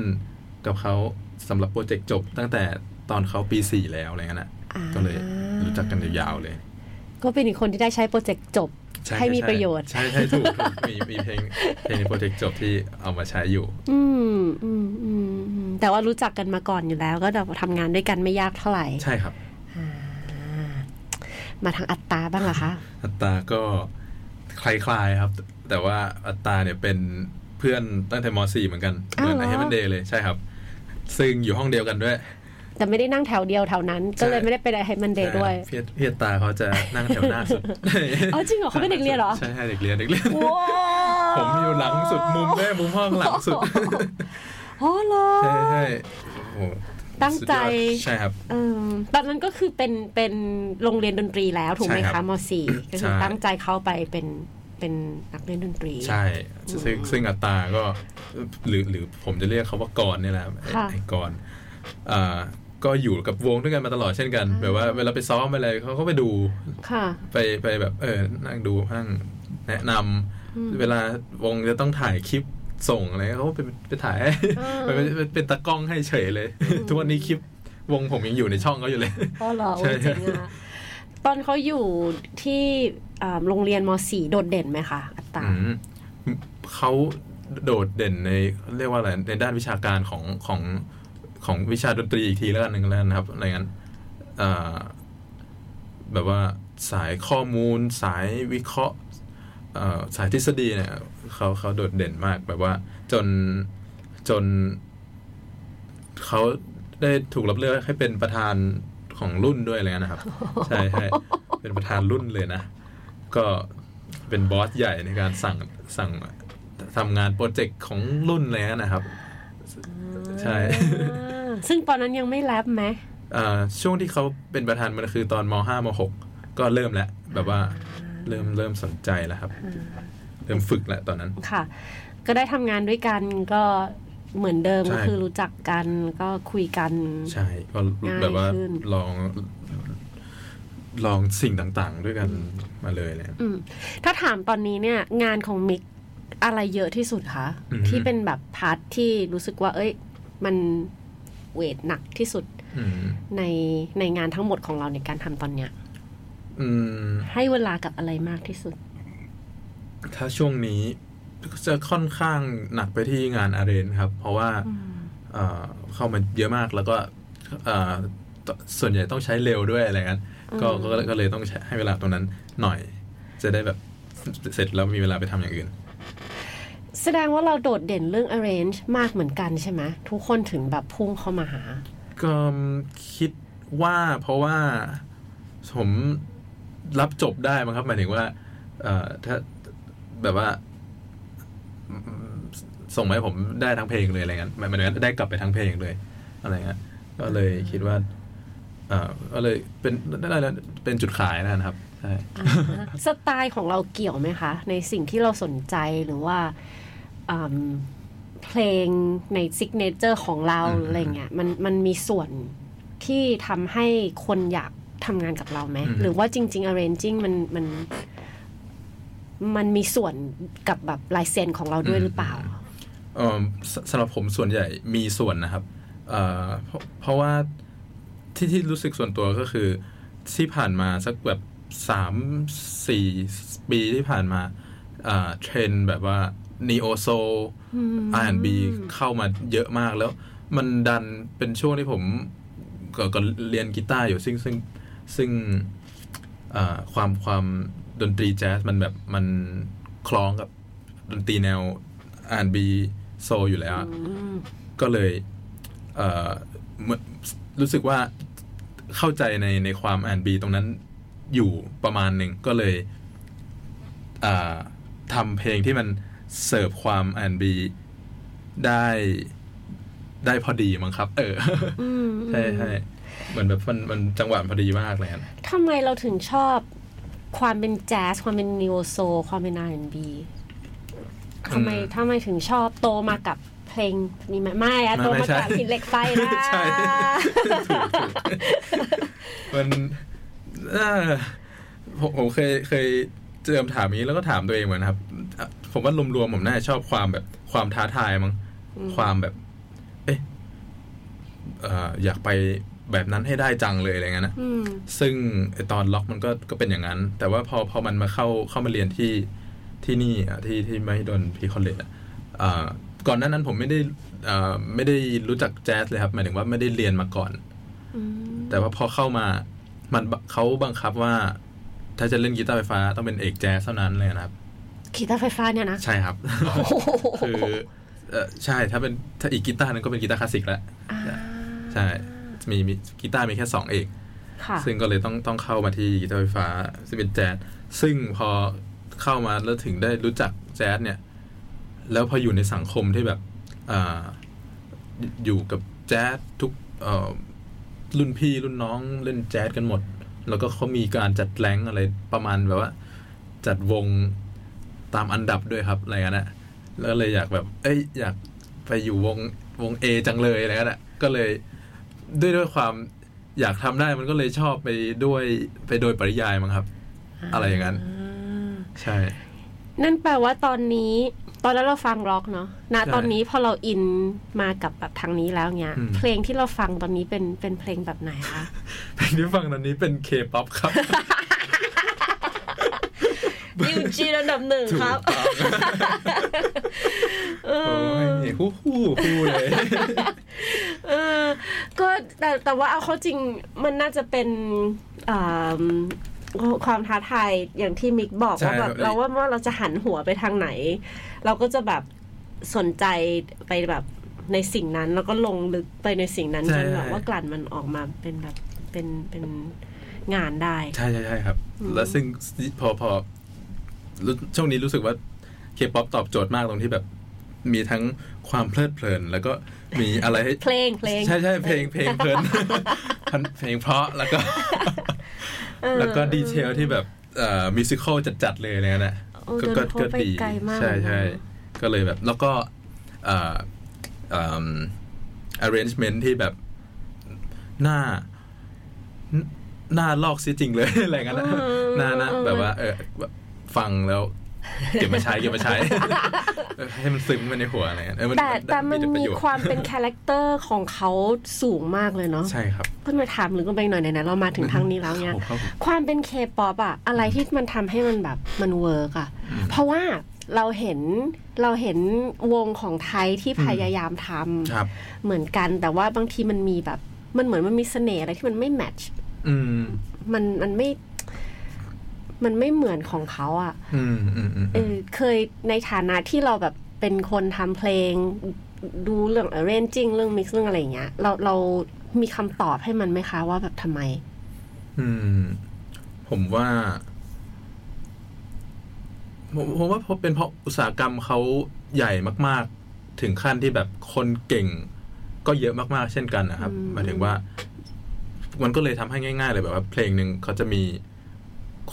กับเขาสำหรับโปรเจกต์จบตั้งแต่ตอนเขาปีสี่แล้วอะไรเงี้ยนะอ่าก็เลยรู้จักกันยาวๆเลย ก็เป็นอีกคนที่ได้ใช้โปรเจกต์จบช่ให้มีช่ประโยชน์ ใช่ใช่ถูกถูกมีมีเพลงเพลงในโปรเจกต์จบที่เอามาใช้อยู่ อืมอืมอืมอืมแต่ว่ารู้จักกันมาก่อนอยู่แล้ว ก็แบบทำงานด้วยกันไม่ยากเท่าไหร่ ใช่ครับอ่ามาทางอัตตราบ้างเหรอคะ อัตตาก็คล้ายๆครับ แต่ว่าอัตตาเนี่ยเป็นเพื่อนตั้งแต่ม .4 เหมือนกันเหมือนอ้าวเหรอ I Hate Monday เลยใช่ครับ ซึ่งอยู่ห้องเดียวกันด้วย แต่ไม่ได้นั่งแถวเดียวแถวนั้น ก็เลยไม่ได้ไป I Hate Monday ด้วยใช่พี่พี่อัตตาเขาจะนั่งแถวหน้าสุดอ๋อจริงเหรอเขาเป็นเด็กเรียนเหรอ ใช่ใช่เด็กเรียนเด็กเรียนว้าวผมอยู่หลังสุดมุมแม่มุมห้องหลังสุดอ๋อเหรอใช่ใช่โอ้โหตั้งใจสุดยอดใช่ครับเออตอนนั้นก็คือเป็นเป็นโรงเรียนดนตรีแล้วถูกไหมใช่ครัคะบม .4 ก็คือใช่ตั้งใจเข้าไปเป็นเป็นนักเล่นดนตรี ใช่ ซึ่งซึ่งอัตตาก็หรือหรือผมจะเรียกเขาว่ากรเนี่ยแหละครับไอ้ค่ะไอ้กรอ่า ก็อยู่กับวงด้วยกันมาตลอดเช่นกัน แบบว่าเวลาไปซ้อมอะไรเขาก็ไปดูค่ะไปไปแบบเออนั่งดูนั่งแนะนำอืมเวลาวงจะต้องถ่ายคลิปส่งอะไรเขาก็ไปไปถ่ายให้อ่าไปไปไปเป็นตากล้องให้เฉยเลย ทุกวันนี้คลิปวงผมยังอยู่ในช่องเขาอยู่เลยอ๋อเหรอใช่โอ้ยเจ๋งอะตอนเขาอยู่ที่อ่าโรงเรียนม .4 โดดเด่นไหมคะอัตตราอืมเขาโดดเด่นในเรียกว่าอะไรในด้านวิชาการของของ ของวิชาดนตรีอีกทีแล้วกันหนึ่งแล้วกันนะครับอะไรงั้นอ่าแบบว่าสายข้อมูล สายวิเคราะห์เอ่อสายทฤษฎีเนี่ยเขาเขาโดดเด่นมากแบบว่าจนจนเขาได้ถูกรับเลือกให้เป็นประธานของรุ่นด้วยอะไรเงี้ยนะครับ ใช่ใช่เป็นประธานรุ่นเลยนะ ก็เป็นบอสใหญ่ในการสั่งสั่งทำงานโปรเจกต์ของรุ่นอะไรเงี้ยนะครับ ใช่อ่า ซึ่งตอนนั้นยังไม่แรปไหมอ่าช่วงที่เขาเป็นประธานมันคือตอนมห้ามหกก็เริ่มแล้วแบบว่าเริ่มเริ่มสนใจแล้วครับ เริ่มฝึกแล้วตอนนั้นค่ะ ก็ได้ทำงานด้วยกันก็เหมือนเดิมใช่ก็คือรู้จักกันก็คุยกัน ใช่ก็ง่ายแบบว่าขึ้นลองลองสิ่งต่างๆ ด้วยกันมาเลยเลยอืมถ้าถามตอนนี้เนี่ย งานของมิกอะไรเยอะที่สุดคะอืมที่เป็นแบบพาร์ทที่รู้สึกว่า เอ้ย มัน เวทหนักที่สุดอืมในในงานทั้งหมดของเราในการทำตอนเนี้ยอืมให้เวลากับอะไรมากที่สุด ถ้าช่วงนี้จะค่อนข้างหนักไปที่งานอาเรนครับ เพราะว่าเอ่อเข้ามาเยอะมากแล้วก็เอ่อตส่วนใหญ่ต้องใช้เร็วด้วยอะไรเงี้ยก็ก็ก็เลยต้องใช้ให้เวลาตรงนั้นหน่อย จะได้แบบเสร็จแล้วมีเวลาไปทำอย่างอื่น แสดงว่าเราโดดเด่นเรื่อง arrange มากเหมือนกันใช่ไหมทุกคนถึงแบบพุ่งเข้ามาหา ก็คิดว่าเพราะว่าผมรับจบได้มั้งครับหมายถึงว่า เอ่อถ้าแบบว่าอืมส่งมาให้ผมได้ทั้งเพลงเลยอะไรเงี้ยหมายหมายถึงว่าได้กลับไปทั้งเพลงเลย อะไรเงี้ยก็เลยคิดว่าเอ่อก็เลยเป็นได้แล้วเป็นจุดขายนะครับช่อ่าสไตล์ของเราเกี่ยวไหมคะ ในสิ่งที่เราสนใจหรือว่าอืม เพลงใน signature ของเราอืมหรืออะไรเงี้ยมันมันมีส่วนที่ทำให้คนอยากทำงานกับเราไหมหรือว่าจริง ๆ arranging มันมันมันมีส่วนกับแบบลายเซ็นของเราด้วยหรือเปล่าเอ่อสสำหรับผมส่วนใหญ่มีส่วนนะครับเอ่อเพราะเพราะว่าที่ที่รู้สึกส่วนตัวก็คือ ที่ผ่านมาสักแบบสามสี่ปีที่ผ่านมาเอ่อเทรนด์แบบว่า neo soul R&B เข้ามาเยอะมากแล้ว มันดันเป็นช่วงที่ผมก็ก็เรียนกีตาร์อยู่ซึ่งซึ่งซึ่งเอ่อความความดนตรีแจ๊สมันแบบมันคล้องกับดนตรีแนว R&B โซลอยู่แล้วอะก็เลยเอ่อเหมือนรู้สึกว่าเข้าใจในในความ R&B ตรงนั้นอยู่ประมาณหนึ่งก็เลยอ่าทำเพลงที่มัน เสิร์ฟความ R&B ได้ได้พอดีมั้งครับ เอออมใช่ใช่เหมือนแบบมันมันจังหวะพอดีมากเลยอะทำไมเราถึงชอบความเป็นแจ๊สความเป็นนิวโซ ความเป็น R&B ทำไมทำไมถึงชอบโตมากับเพลงนี้ไหมไม่อะไม่โตไม่มาใช่กับหินเหล็กไฟนะใช่ถูกถูกมันเอ่อผมผมเคยเคยเจอคำถามนี้แล้วก็ถามตัวเองเหมือนครับอะ ผมว่ารวมๆผมน่าจะชอบความแบบความท้าทายมั้งความแบบ เอ๊ะเอ่ออยากไปแบบนั้นให้ได้จังเลยอะไรเงี้ยนะอืมซึ่งไอ้ตอนล็อกมันก็ก็เป็นอย่างนั้น แต่ว่าพอพอมันมาเข้าเข้ามาเรียนที่ที่นี่อะที่ที่ไม่โดนพีคอนเลจอะอ่าก่อนหน้านั้นผมไม่ได้อ่าไม่ได้รู้จักแจ๊สเลยครับหมายถึงว่าไม่ได้เรียนมาก่อนอืมแต่ว่าพอเข้ามามันบเขาบังคับว่า ถ้าจะเล่นกีตาร์ไฟฟ้าต้องเป็นเอกแจ๊สเท่านั้นเลยนะครับ กีตาร์ไฟฟ้าเนี่ยนะ ใช่ครับคือเอ่อใช่ถ้าเป็นถ้าอีกกีตาร์นึงก็เป็นกีตาร์คลาสสิกแล้วอ่าใช่มีมีกีตาร์มีแค่สองเอกค่ะซึ่งก็เลยต้องต้องเข้ามาที่กีตาร์ไฟฟ้าซึ่งเป็นแจ๊สซึ่งพอเข้ามาแล้วถึงได้รู้จักแจ๊สเนี่ย แล้วพออยู่ในสังคมที่แบบอ่าอยู่กับแจ๊สทุกเอ่อรุ่นพี่รุ่นน้องเล่นแจ๊สกันหมด แล้วก็เขามีการจัดแรงอะไรประมาณแบบว่า จัดวง ตามอันดับด้วยครับอะไรเงี้ยนะแล้วเลยอยากแบบ เอ้ยอยากไปอยู่วงวงเอจังเลยอะไรเงี้ยนะก็เลยด้วยด้วยความอยากทำได้มันก็เลยชอบไปด้วยไปโดยปริยายมั้งครับ อะไรอย่างนั้นใช่ นั่นแปลว่าตอนนี้ ตอนนั้นเราฟังร็อกเนาะณใช่ตอนนี้พอเราอินมากับแบบทางนี้แล้วเนี้ยอืมเพลงที่เราฟังตอนนี้เป็นเป็นเพลงแบบไหนคะเพลงที่ฟังตอนนี้เป็นเคป๊อปครับ ยูจีระดับหนึ่งถูกครับต้องเอโอ้อยฮู้ฮู้ฮู้เลยเออก็แต่แต่ว่าเอาเข้าจริงมันน่าจะเป็นอ่าความท้าทายอย่างที่มิกบอกใช่ว่าแบบครับเราว่าว่าเราจะหันหัวไปทางไหน เราก็จะแบบสนใจไปแบบในสิ่งนั้น แล้วก็ลงลึกไปในสิ่งนั้นจนแบบว่ากลั่นมันออกมาเป็นแบบเป็นเป็นงานได้ ใช่ใช่ใช่ครับ แล้วซึ่งพอพอรู้ ช่วงนี้รู้สึกว่าเคป๊อปตอบโจทย์มากตรงที่แบบมีทั้งความเพลิดเพลิน แล้วก็มีอะไรให้เพลงเพลงใช่ใช่เพลงเพลงเพลินเพลงเพราะแล้วก็เออแล้วก็ detailทลที่แบบเอ่อ musical จัดๆเลยอะไรเงี้ยนะโอ้ก็เดินก็เข้าไปก็ดีไกลมากใช่ใช่เลยนะก็เลยแบบแล้วก็เอ่อเอิ่ม arrangement ที่แบบหน้าหน้าลอกซิจริงเลยอะไรเงี้ยนะหน้าหน้าแบบว่าเออแบบ ฟังแล้วเก็บมาใช้เก็บมาใช้เออให้มันซึมไปในหัวอะไรเงี้ยเออแต่แต่มันมีประโยชน์ความเป็นคาแรคเตอร์ของเขาสูงมากเลยเนาะใช่ครับเพิ่งมาถามลึกลงไปหน่อยไหนๆเรามาถึงทางนี้แล้วเนี่ยครับผมครับผมความเป็นเคป๊อปอะอะไรที่มันทำให้มันแบบมัน work อะเพราะว่าเราเห็นเราเห็นวงของไทยที่พยายามทครับำเหมือนกันแต่ว่าบางทีมันมีแบบ มันเหมือนมันมีเสน่ห์อะไรที่มันไม่แมทช์อืมมันมันไม่ มันไม่เหมือนของเขาอะอืมอืมอืมเออเคยในฐานะที่เราแบบเป็นคนทำเพลง ดูเรื่อง arranging เรื่อง mix เรื่องอะไรอย่างเงี้ย เราเรามีคำตอบให้มันไหมคะว่าแบบทำไม อืม ผมว่าผมผมว่าเพราะเป็นเพราะอุตสาหกรรมเขาใหญ่มาก ๆ ถึงขั้นที่แบบคนเก่ง ก็เยอะมาก ๆ เช่นกันนะครับอืมหมายถึงว่า มันก็เลยทำให้ง่าย ๆ เลยแบบว่า เพลงหนึ่งเขาจะมี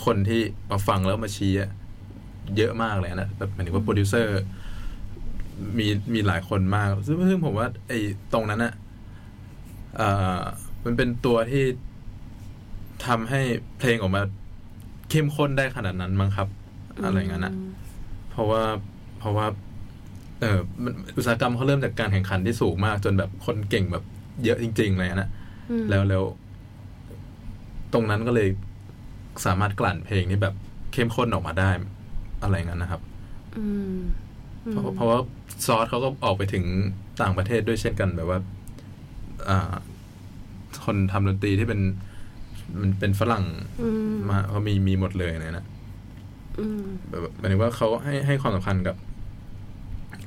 คนที่มาฟังแล้วมาชี้อะเยอะมากเลยนะแบบหมายถึงว่าโปรดิวเซอร์มีมีหลายคนมาก ซึ่งซึ่งผมว่า ไอ้ตรงนั้นอะเอ่อมันเป็นตัวที่ทำให้เพลงออกมาเข้มข้นได้ขนาดนั้นมั้งครับ อะไรอย่างนั้นอะเพราะว่าเพราะว่า เออมันอุตสาหกรรมเขาเริ่มจากการแข่งขันที่สูงมาก จนแบบคนเก่งแบบเยอะจริงๆเลยนะอืมแล้วแล้วตรงนั้นก็เลย สามารถกลั่นเพลงที่แบบเข้มข้นออกมาได้อะไรอย่างนั้นนะครับอืมเพราะเพราะว่าซอสเขาก็ออกไปถึงต่างประเทศด้วยเช่นกันแบบว่าอ่าคนทำดนตรีที่เป็นมันเป็นฝรั่งอืมมาเขามีมีหมดเลยนะนะอืมแบบหมายถึงว่าเขาให้ให้ความสำคัญกับ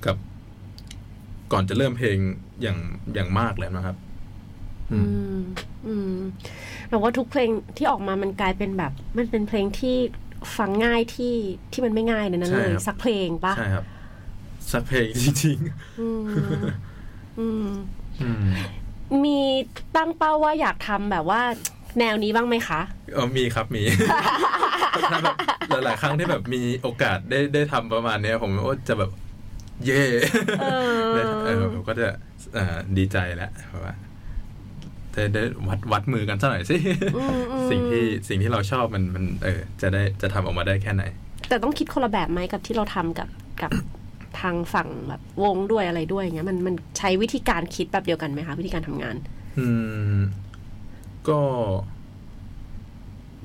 กับก่อนจะเริ่มเพลงอย่างอย่างมากเลยนะครับ อือืมมอืม แต่ว่าทุกเพลงที่ออกมามันกลายเป็นแบบ มันเป็นเพลงที่ฟังง่ายที่ที่มันไม่ง่ายในนั้นใช่เลยครับสักเพลงปะใช่ครับ สักเพลงจริงอืมอืมๆอืมมีตั้งเป้าว่าอยากทำแบบว่า แนวนี้บ้างไหมคะเออมีครับมีถ้าแบบหลาย ๆ ครั้งที่แบบมีโอกาสได้ได้ทำประมาณเนี้ยผมก็จะแบบ เย่เออได้เออผมก็จะเอ่อดีใจแล้วเพราะว่า ได้ได้วัดวัดมือกันสักหน่อยสิอืมอืมสิ่งที่สิ่งที่เราชอบมันมันเออจะได้จะทำออกมาได้แค่ไหน แต่ต้องคิดคนละแบบไหมกับที่เราทำกับกับทางฝั่งแบบวงด้วยอะไรด้วยอย่างเงี้ยมันมันใช้วิธีการคิดแบบเดียวกันไหมคะวิธีการทำงาน อืม ก็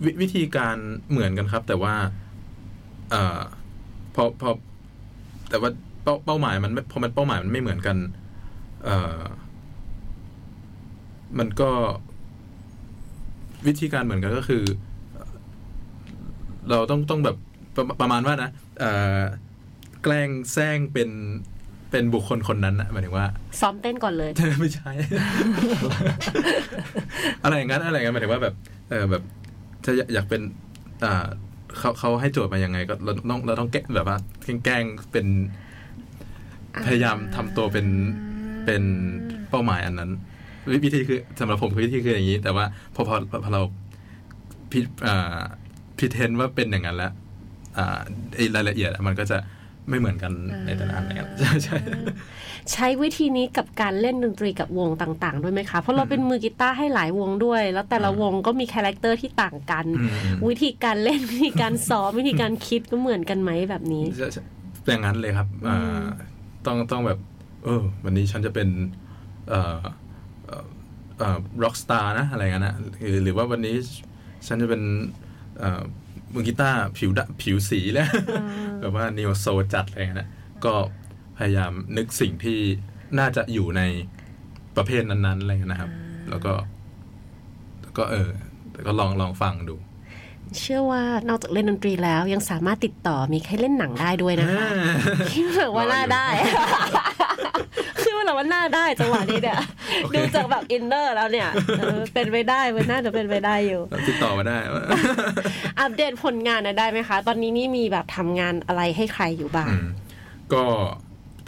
ววิธีการเหมือนกันครับ แต่ว่า เอ่อพอพอแต่ว่าเป้าเป้าหมายมันไม่พอมันเป้าหมายมันไม่เหมือนกัน เอ่อ มันก็วิธีการเหมือนกันก็คือ เราต้องต้องแบบประประมาณว่านะเอ่อแกล้งแซงเป็นเป็นบุคคลคนนั้นนะหมายถึงว่า ซ้อมเต้นก่อนเลย ไม่ใช่ อะไรอย่างนั้นอะไรอย่างนั้นหมายถึงว่าแบบ เออแบบจะอยากอยากเป็นอ่าเขาเขาให้โจทย์มายังไง ก็เราต้องเราต้องแกล้งแบบว่าแกล้งเป็นพยายามทำตัวเป็นเป็นเป้าหมายอันนั้น วิวิธีคือสำหรับผมคือวิธีคืออย่างนี้ แต่ว่าพอพอพอเรา pre อ่า pretend ว่าเป็นอย่างนั้นแล้วอ่าไอ้รายละเอียดอะมันก็จะไม่เหมือนกันในแต่ละอันนะครับใช่ใช่ใช้วิธีนี้กับการเล่นดนตรีกับวงต่าง ๆ ด้วยไหมคะ เพราะเราเป็นมือกีตาร์ให้หลายวงด้วย แล้วแต่ละวงก็มีคาแรคเตอร์ที่ต่างกันอืมอืมวิธีการเล่นวิธีการซ้อมวิธีการคิดก็เหมือนกันไหมแบบนี้จะจะอย่างนั้นเลยครับอ่าต้องต้องแบบ เออ วันนี้ฉันจะเป็น ร็อกสตาร์นะอะไรเงี้ยนะหรือหรือว่าวันนี้ฉันจะเป็นเอ่อมือกีตาร์ผิวดำผิวสีแล้วแบบว่านิวโซจัดอะไรเงี้ยนะก็พยายามนึกสิ่งที่น่าจะอยู่ในประเภทนั้นๆอะไรเงี้ยนะครับ แล้วก็แล้วก็เออก็ลองลองฟังดู เชื่อว่านอกจากเล่นดนตรีแล้วยังสามารถติดต่อมีให้เล่นหนังได้ด้วยนะคะคิดแบบว่าน่าได้ คือว่าเราว่าน่าได้จังหวะนี้เนี่ยโอเคดูจากแบบอินเนอร์แล้วเนี่ยเออเป็นไปได้มันน่าจะเป็นไปได้อยู่ติดต่อมาได้ อัปเดตผลงานหน่อยได้ไหมคะ ตอนนี้นี่มีแบบทำงานอะไรให้ใครอยู่บ้างอืมก็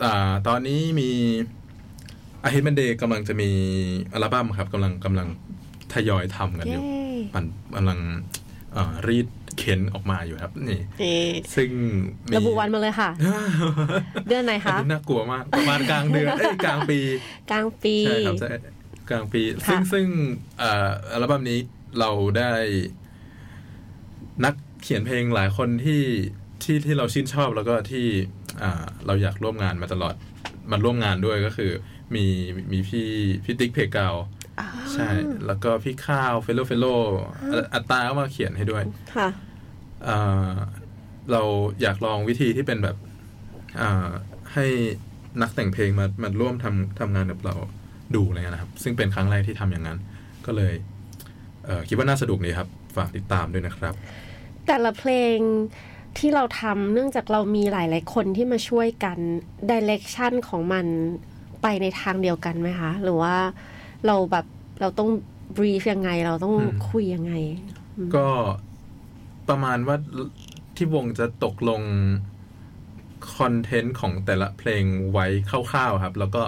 อ่าตอนนี้มีอาฮิตมันเดย์กำลังจะมีอัลบั้มครับกำลังกำลังทยอยทำกันอยู่เย้มันกำลังอ่ารีด เข็นออกมาอยู่ครับนี่นี่ซึ่งมีระบุวันมาเลยค่ะ เดือนไหนอันคะนี้น่ากลัวมากประมาณกลางเดือนเอ้ยกลางปี กลางปีใช่ครับใช่กลางปี ซึ่งค่ะซึ่งเอ่ออัลบั้มนี้เราได้นักเขียนเพลงหลายคนที่ที่ที่เราชื่นชอบแล้วก็ที่อ่าเราอยากร่วมงานมาตลอดมาร่วมงานด้วยก็คือ มีมีพี่พี่ติ๊กเพกาวอ่า ใช่ แล้วก็พี่ข้าว Fellow Fellow อัตตาก็มาเขียนให้ด้วย ค่ะอ่าเราอยากลองวิธีที่เป็นแบบอ่าให้นักแต่งเพลงมามาร่วมทำทำงานกับเราดูอะไรเงี้ยนะครับ ซึ่งเป็นครั้งแรกที่ทำอย่างนั้น ก็เลยเอ่อคิดว่าน่าสนุกดีครับ ฝากติดตามด้วยนะครับ แต่ละเพลงที่เราทำเนื่องจากเรามีหลาย ๆ คนที่มาช่วยกันดิเรกชันของมันไปในทางเดียวกันไหมคะ หรือว่า เราแบบเราต้องบรีฟยังไง เราต้องอืมคุยยังไง ก็ประมาณว่าที่วงจะตกลงคอนเทนต์ของแต่ละเพลงไว้คร่าวๆครับ แล้วก็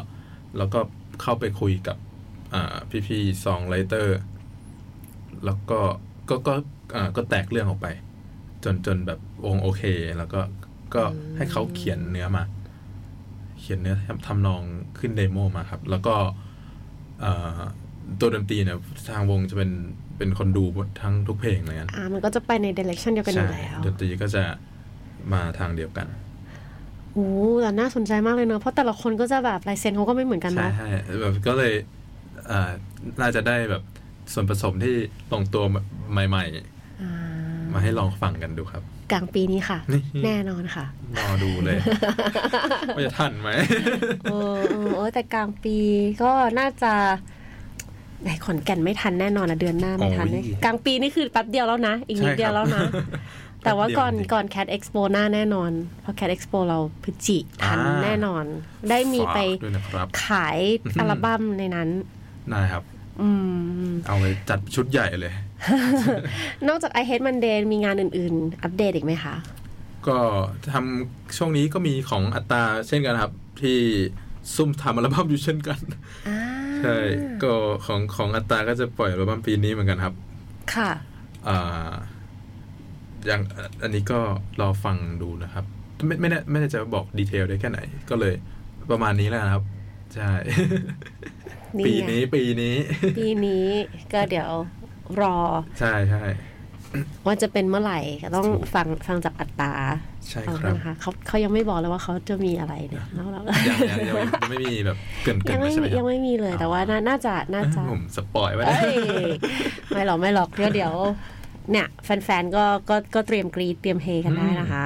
แล้วก็เข้าไปคุยกับอ่าพี่ๆซองไรเตอร์ แล้วก็ก็ก็อ่าก็แตกเรื่องออกไป จนจนแบบวงโอเค แล้วก็ก็ให้เขาเขียนเนื้อมา เขียนเนื้อทำทำนองขึ้น demo มาครับ แล้วก็เอ่อ ตัวดนตรีเนี่ยทางวงจะเป็นเป็นคนดูทั้งทุกเพลงเลยกันอ่ามันก็จะไปใน direction เดียวกันอยู่แล้วดนตรีก็จะมาทางเดียวกันโอ้แต่น่าสนใจมากเลยเนอะเพราะแต่ละคนก็จะแบบลายเซ็นเขาก็ไม่เหมือนกันใช่เนาะใช่แบบก็เลยอ่าน่าจะได้แบบส่วนผสมที่ลงตัวใหม่อ่าๆมาให้ลองฟังกันดูครับ กลางปีนี้ค่ะนี่แน่นอนค่ะรอดูเลยว่าจะทันไหมเออเออเออแต่กลางปีก็น่าจะไหนขอนแก่นไม่ทันแน่นอนละเดือนหน้าไม่ทันโอ้ยแน่กลางปีนี่คือแป๊บเดียวแล้วนะ อีกนิดเดียวแล้วนะ แต่ว่าก่อนแป๊บเดียวจริงก่อน Cat Expo หน้าแน่นอน เพราะ Cat Expo เราพฤศจิทันอ่าแน่นอน ได้มีไปฝากด้วยนะครับขายอัลบั้มในนั้นนะครับ อืมเอาไปจัดชุดใหญ่เลย นอกจาก I Hate Monday มีงานอื่น ๆ อัปเดตอีกไหมคะ ก็ทำช่วงนี้ก็มีของอัตตราเช่นกันครับ ที่ซุ่มทำอัลบั้มอยู่เช่นกันอ่าใช่ก็ของของอัตตราก็จะปล่อยอัลบั้มปีนี้เหมือนกันครับ ค่ะอ่าอย่างอันนี้ก็รอฟังดูนะครับ ไม่ไม่แน่ไม่แน่ใจว่าบอกดีเทลได้แค่ไหน ก็เลยประมาณนี้แหละนะครับ ใช่นี่ปีไงนี้ปีนี้ ปีนี้ก็เดี๋ยว รอ ใช่ใช่ว่าจะเป็นเมื่อไหร่ก็ต้องถูกฟังฟังจากอัตตราใช่เอาครับนะคะเขาเขายังไม่บอกเลยว่าเขาจะมีอะไรเนี่ยแล้วเรายังยังยังไม่ยังไม่มีแบบเกรินเกริยันงไม่ใช่ไหมมีครัยับงไม่มีเลยแต่ว่าน่าน่าจะน่าจะผมสปอยไว้เอ้นะยไม่หรอกไม่หรอกเดี๋ยวเดี๋ยวเนี่ยแฟนๆก็ก็ก็เตรียมกรีดเตรียมเฮกันได้นะคะ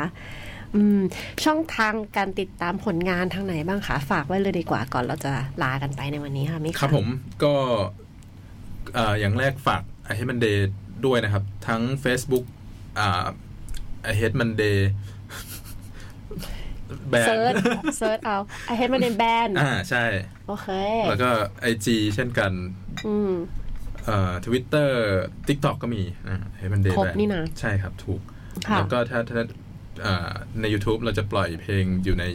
อืมช่องทางการติดตามผลงานทางไหนบ้างคะฝากไว้เลยดีกว่าก่อนเราจะลากันไปในวันนี้ค่ะมิกครับผมก็เอ่ออย่างแรกฝาก I Hate Monday ด้วยนะครับ ทั้ง Facebook อ่า I Hate Monday Band search search เอา I Hate Monday Band อ่าใช่ โอเค แล้วก็ IG เช่นกัน อืมเอ่อ Twitter TikTok ก็มีนะ I Hate Monday ครบ Band นี่นะใช่ครับถูกค่ะแล้วก็ถ้าถ้าอ่าใน YouTube เราจะปล่อยเพลงอยู่ใน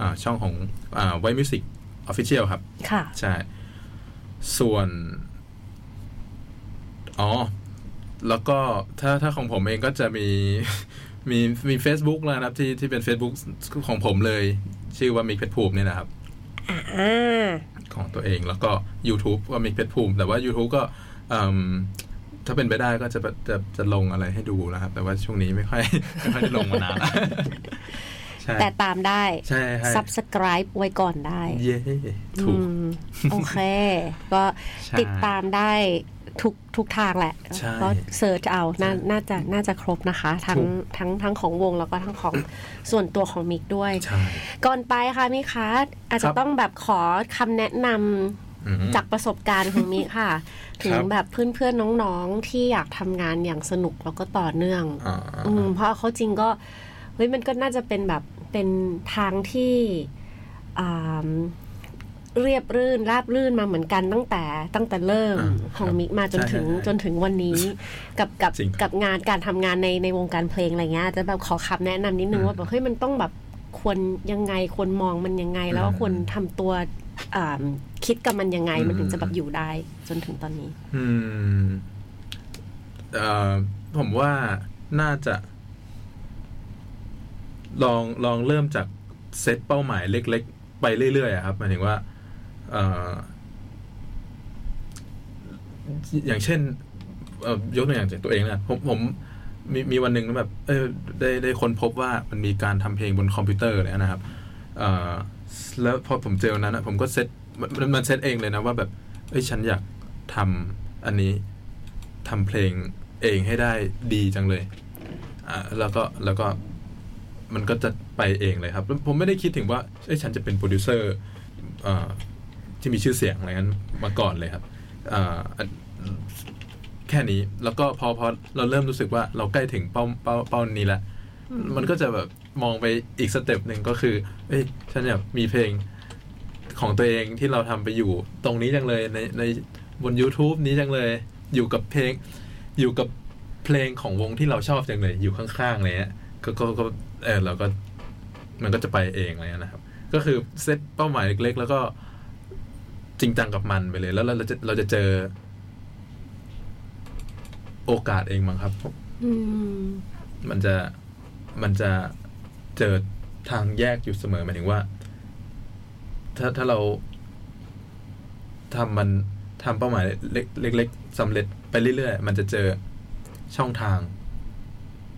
อ่าช่องของอ่า White Music Official ครับ ค่ะ ใช่ ส่วน อ๋อ แล้วก็ถ้าถ้าของผมเองก็จะมีมีมี Facebook แล้วนะครับ ที่ที่เป็น Facebook ของผมเลย ชื่อว่ามิกเพชรภูมิเนี่ยนะครับอ่าของตัวเองแล้วก็ YouTube ก็มิกเพชรภูมิ แต่ว่า YouTube ก็อืมถ้าเป็นไปได้ก็จะจะจะลงอะไรให้ดูนะครับ แต่ว่าช่วงนี้ไม่ค่อยไม่ค่อยได้ลงมานานแล้วใช่แต่ตามได้ใช่ใช่ subscribe ไว้ก่อนได้ เย้ ถูกอืมโอเค ก็ใช่ติดตามได้ ทุกทุกทางแหละใช่ก็ search เอาน่าน่าจะน่าจะครบนะคะ ทั้งถูกทั้งทั้งของวงแล้วก็ทั้งของส่วนตัวของมิกด้วยใช่ก่อนไปค่ะมิกคะอาจคจะรับต้องแบบขอคำแนะนำอืมจากประสบการณ์ของมิกค่ะ ถึงครับแบบเพื่อนๆน้องๆที่อยากทำงานอย่างสนุกแล้วก็ต่อเนื่องอ่าอืมเพราะเขาจริงก็เฮ้ยมันก็น่าจะเป็นแบบเป็นทางที่อ่า เรียบรื่นราบรื่นมาเหมือนกันตั้งแต่ตั้งแต่เริ่มอ่าของมิกมาจนใช่ถึงใช่จนถึงวันนี้ กับกับจริงครับกับงานการทำงานในในวงการเพลงอะไรเงี้ยอาจจะแบบขอคำแนะนำนิดนึงอืมว่าแบบเฮ้ยมันต้องแบบควรยังไงควรมองมันยังไง แล้วก็อืมควรทำตัวอ่าคิดกับมันยังไงมันถึงจะแบบอืมอยู่ได้จนถึงตอนนี้ อืมเอ่อผมว่าน่าจะ ลองลองเริ่มจากเซตเป้าหมายเล็ก ๆ ไปเรื่อยๆอะครับหมายถึงว่าเอย่างเช่นยกตัวอย่างจากตัวเองนะผมผมมีมีวันหนึ่งแบบ เออได้ได้ค้นพบว่ามันมีการทำเพลงบนคอมพิวเตอร์เลยนะครับแล้วพอผมเจอวันนั้นอะผมก็เซตมันมันเซตเองเลยนะว่าแบบ เอ้ยฉันอยากทำอันนี้ทำเพลงเองให้ได้ดีจังเลยอ่าแล้วก็แล้วก็มันก็จะไปเองเลยครับ ผมไม่ได้คิดถึงว่าเอ้ยฉันจะเป็นโปรดิวเซอร์ ที่มีชื่อเสียงอะไรนั้นมาก่อนเลยครับแค่นี้แล้วก็พอพอเราเริ่มรู้สึกว่าเราใกล้ถึงเป้าเป้าเป้านี้แล้วมันก็จะแบบมองไปอีกสเต็ปหนึ่งก็คือ เอ้ยฉันอยากมีเพลงของตัวเองที่เราทำไปอยู่ตรงนี้จังเลยในในบน YouTube นี้จังเลย อยู่กับเพลง อยู่กับเพลงของวงที่เราชอบจังเลย อยู่ข้างๆเลยฮะก็ก็ก็เออเราก็มันก็จะไปเองเลยนะครับ ก็คือเซตเป้าหมายเล็กๆ แล้วก็ จริงจังกับมันไปเลย แล้วเราจะเราจะเจอ โอกาสเองมั้งครับอืมมันจะมันจะเจอทางแยกอยู่เสมอหมายถึงว่า ถ้าถ้าเราทำมันทำเป้าหมายเล็กเล็กๆสำเร็จไปเรื่อยๆ มันจะเจอช่องทาง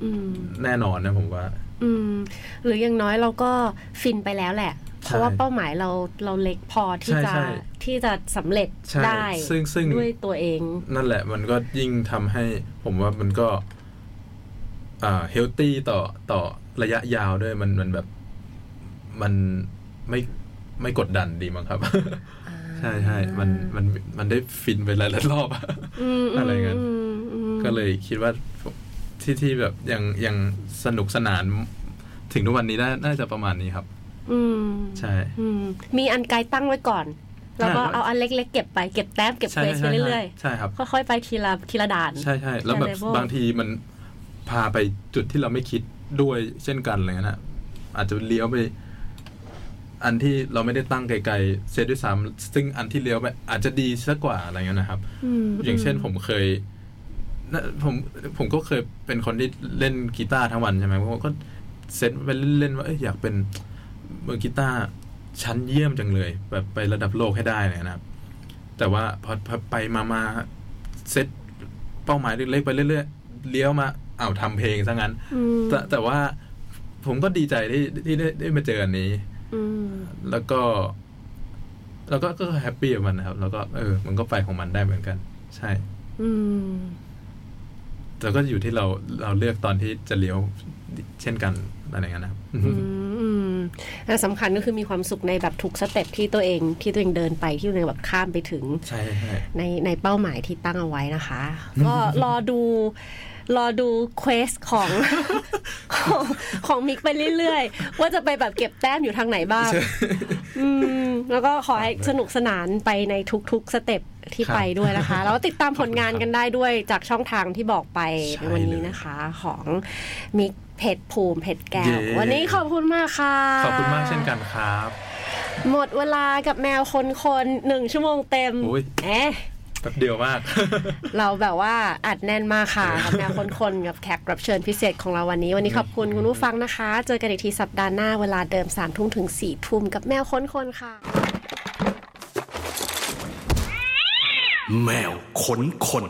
อืมแน่นอนนะผมว่า อืม หรืออย่างน้อยเราก็ฟินไปแล้วแหละ เพราะว่าเป้าหมายเราเราเล็กพอที่ใช่จะใช่ที่จะสำเร็จใช่ได้ซึ่งซึ่งด้วยตัวเอง นั่นแหละมันก็ยิ่งทำให้ผมว่ามันก็อ่าเฮลตี้ต่อต่อระยะยาวด้วยมันมันแบบมันไม่ไม่กดดันดีมั้งครับ ใช่ใช่มันมันมันได้ฟินไปหลายๆรอบอะมอะไรเงี้ยมอืมก็เลยคิดว่าที่ที่แบบยังยังสนุกสนานถึงทุกวันนี้ได้น่าจะประมาณนี้ครับ อืมใช่อืมมีอันไกลตั้งไว้ก่อน แล้วก็ใช่เอาอันเล็กๆเก็บไปเก็บแต้มเก็บใช่เควสไปใช่เรื่อยใช่ครับๆค่อยๆไปทีละทีละด่าน ใช่ใช่แล้วแบบ level บางทีมันพาไปจุดที่เราไม่คิดด้วยเช่นกันอะไรเงี้ยนะอาจจะเลี้ยวไป อันที่เราไม่ได้ตั้งไกลๆเซตด้วยซ้ำซึ่งอันที่เลี้ยวไปอาจจะดีสักกว่าอะไรเงี้ยนะครับมอย่างเช่นผมเคยนะผมผมก็เคยเป็นคนที่เล่นกีตาร์ทั้งวันใช่ไหมผมก็เซตไปเล่นๆว่าเอยอยากเป็น มือกีตาร์ชั้นเยี่ยมจังเลย แบบไประดับโลกให้ได้เลยนะครับ แต่ว่าพอพอไปมามาเซตเป้าหมายเล็กๆไปเรื่อยๆเลี้ยวมาอ้าวทำเพลงซะงั้น แต่แต่ว่าผมก็ดีใจที่ที่ได้ได้มาเจออันนี้แล้วก็ แล้วก็ก็ happy กับมันนะครับ แล้วก็เออ มันก็ไปของมันได้เหมือนกัน ใช่ อืมแต่ก็อยู่ที่เราเราเลือกตอนที่จะเลี้ยวเช่นกันอะไรอย่างนั้นนะครับ อืม และสำคัญก็คือมีความสุขในแบบทุก step ที่ตัวเองที่ตัวเองเดินไปที่ตัวเองแบบข้ามไปถึงใช่ใช่ในในเป้าหมายที่ตั้งเอาไว้นะคะ ก็รอดูรอดู quest ของของของมิกไปเรื่อยๆ ว่าจะไปแบบเก็บแต้มอยู่ทางไหนบ้างอืมแล้วก็ขอให้สนุกสนานไปในทุกๆสเต็ปที่ไปด้วยนะคะ แล้วก็ติดตามผลงานกันได้ด้วยจากช่องทางที่บอกไปในวันนี้นะคะ ของมิก เพชรภูมิเพชรแก้ว วันนี้ขอบคุณมากค่ะ ขอบคุณมากเช่นกันครับ หมดเวลากับแมวคนคนๆหนึ่งชั่วโมงเต็มอุ๊ยเอ๊ะแป๊บเดียวมาก เราแบบว่าอัดแน่นมากค่ะกับแนวคนๆกับแขกรับเชิญพิเศษของเราวันนี้ วันนี้ขอบคุณคุณผู้ฟังนะคะ เจอกันอีกทีสัปดาห์หน้าเวลาเดิมสามทุ่มถึงสี่ทุ่มกับแมวคนๆค่ะ แมวขนคน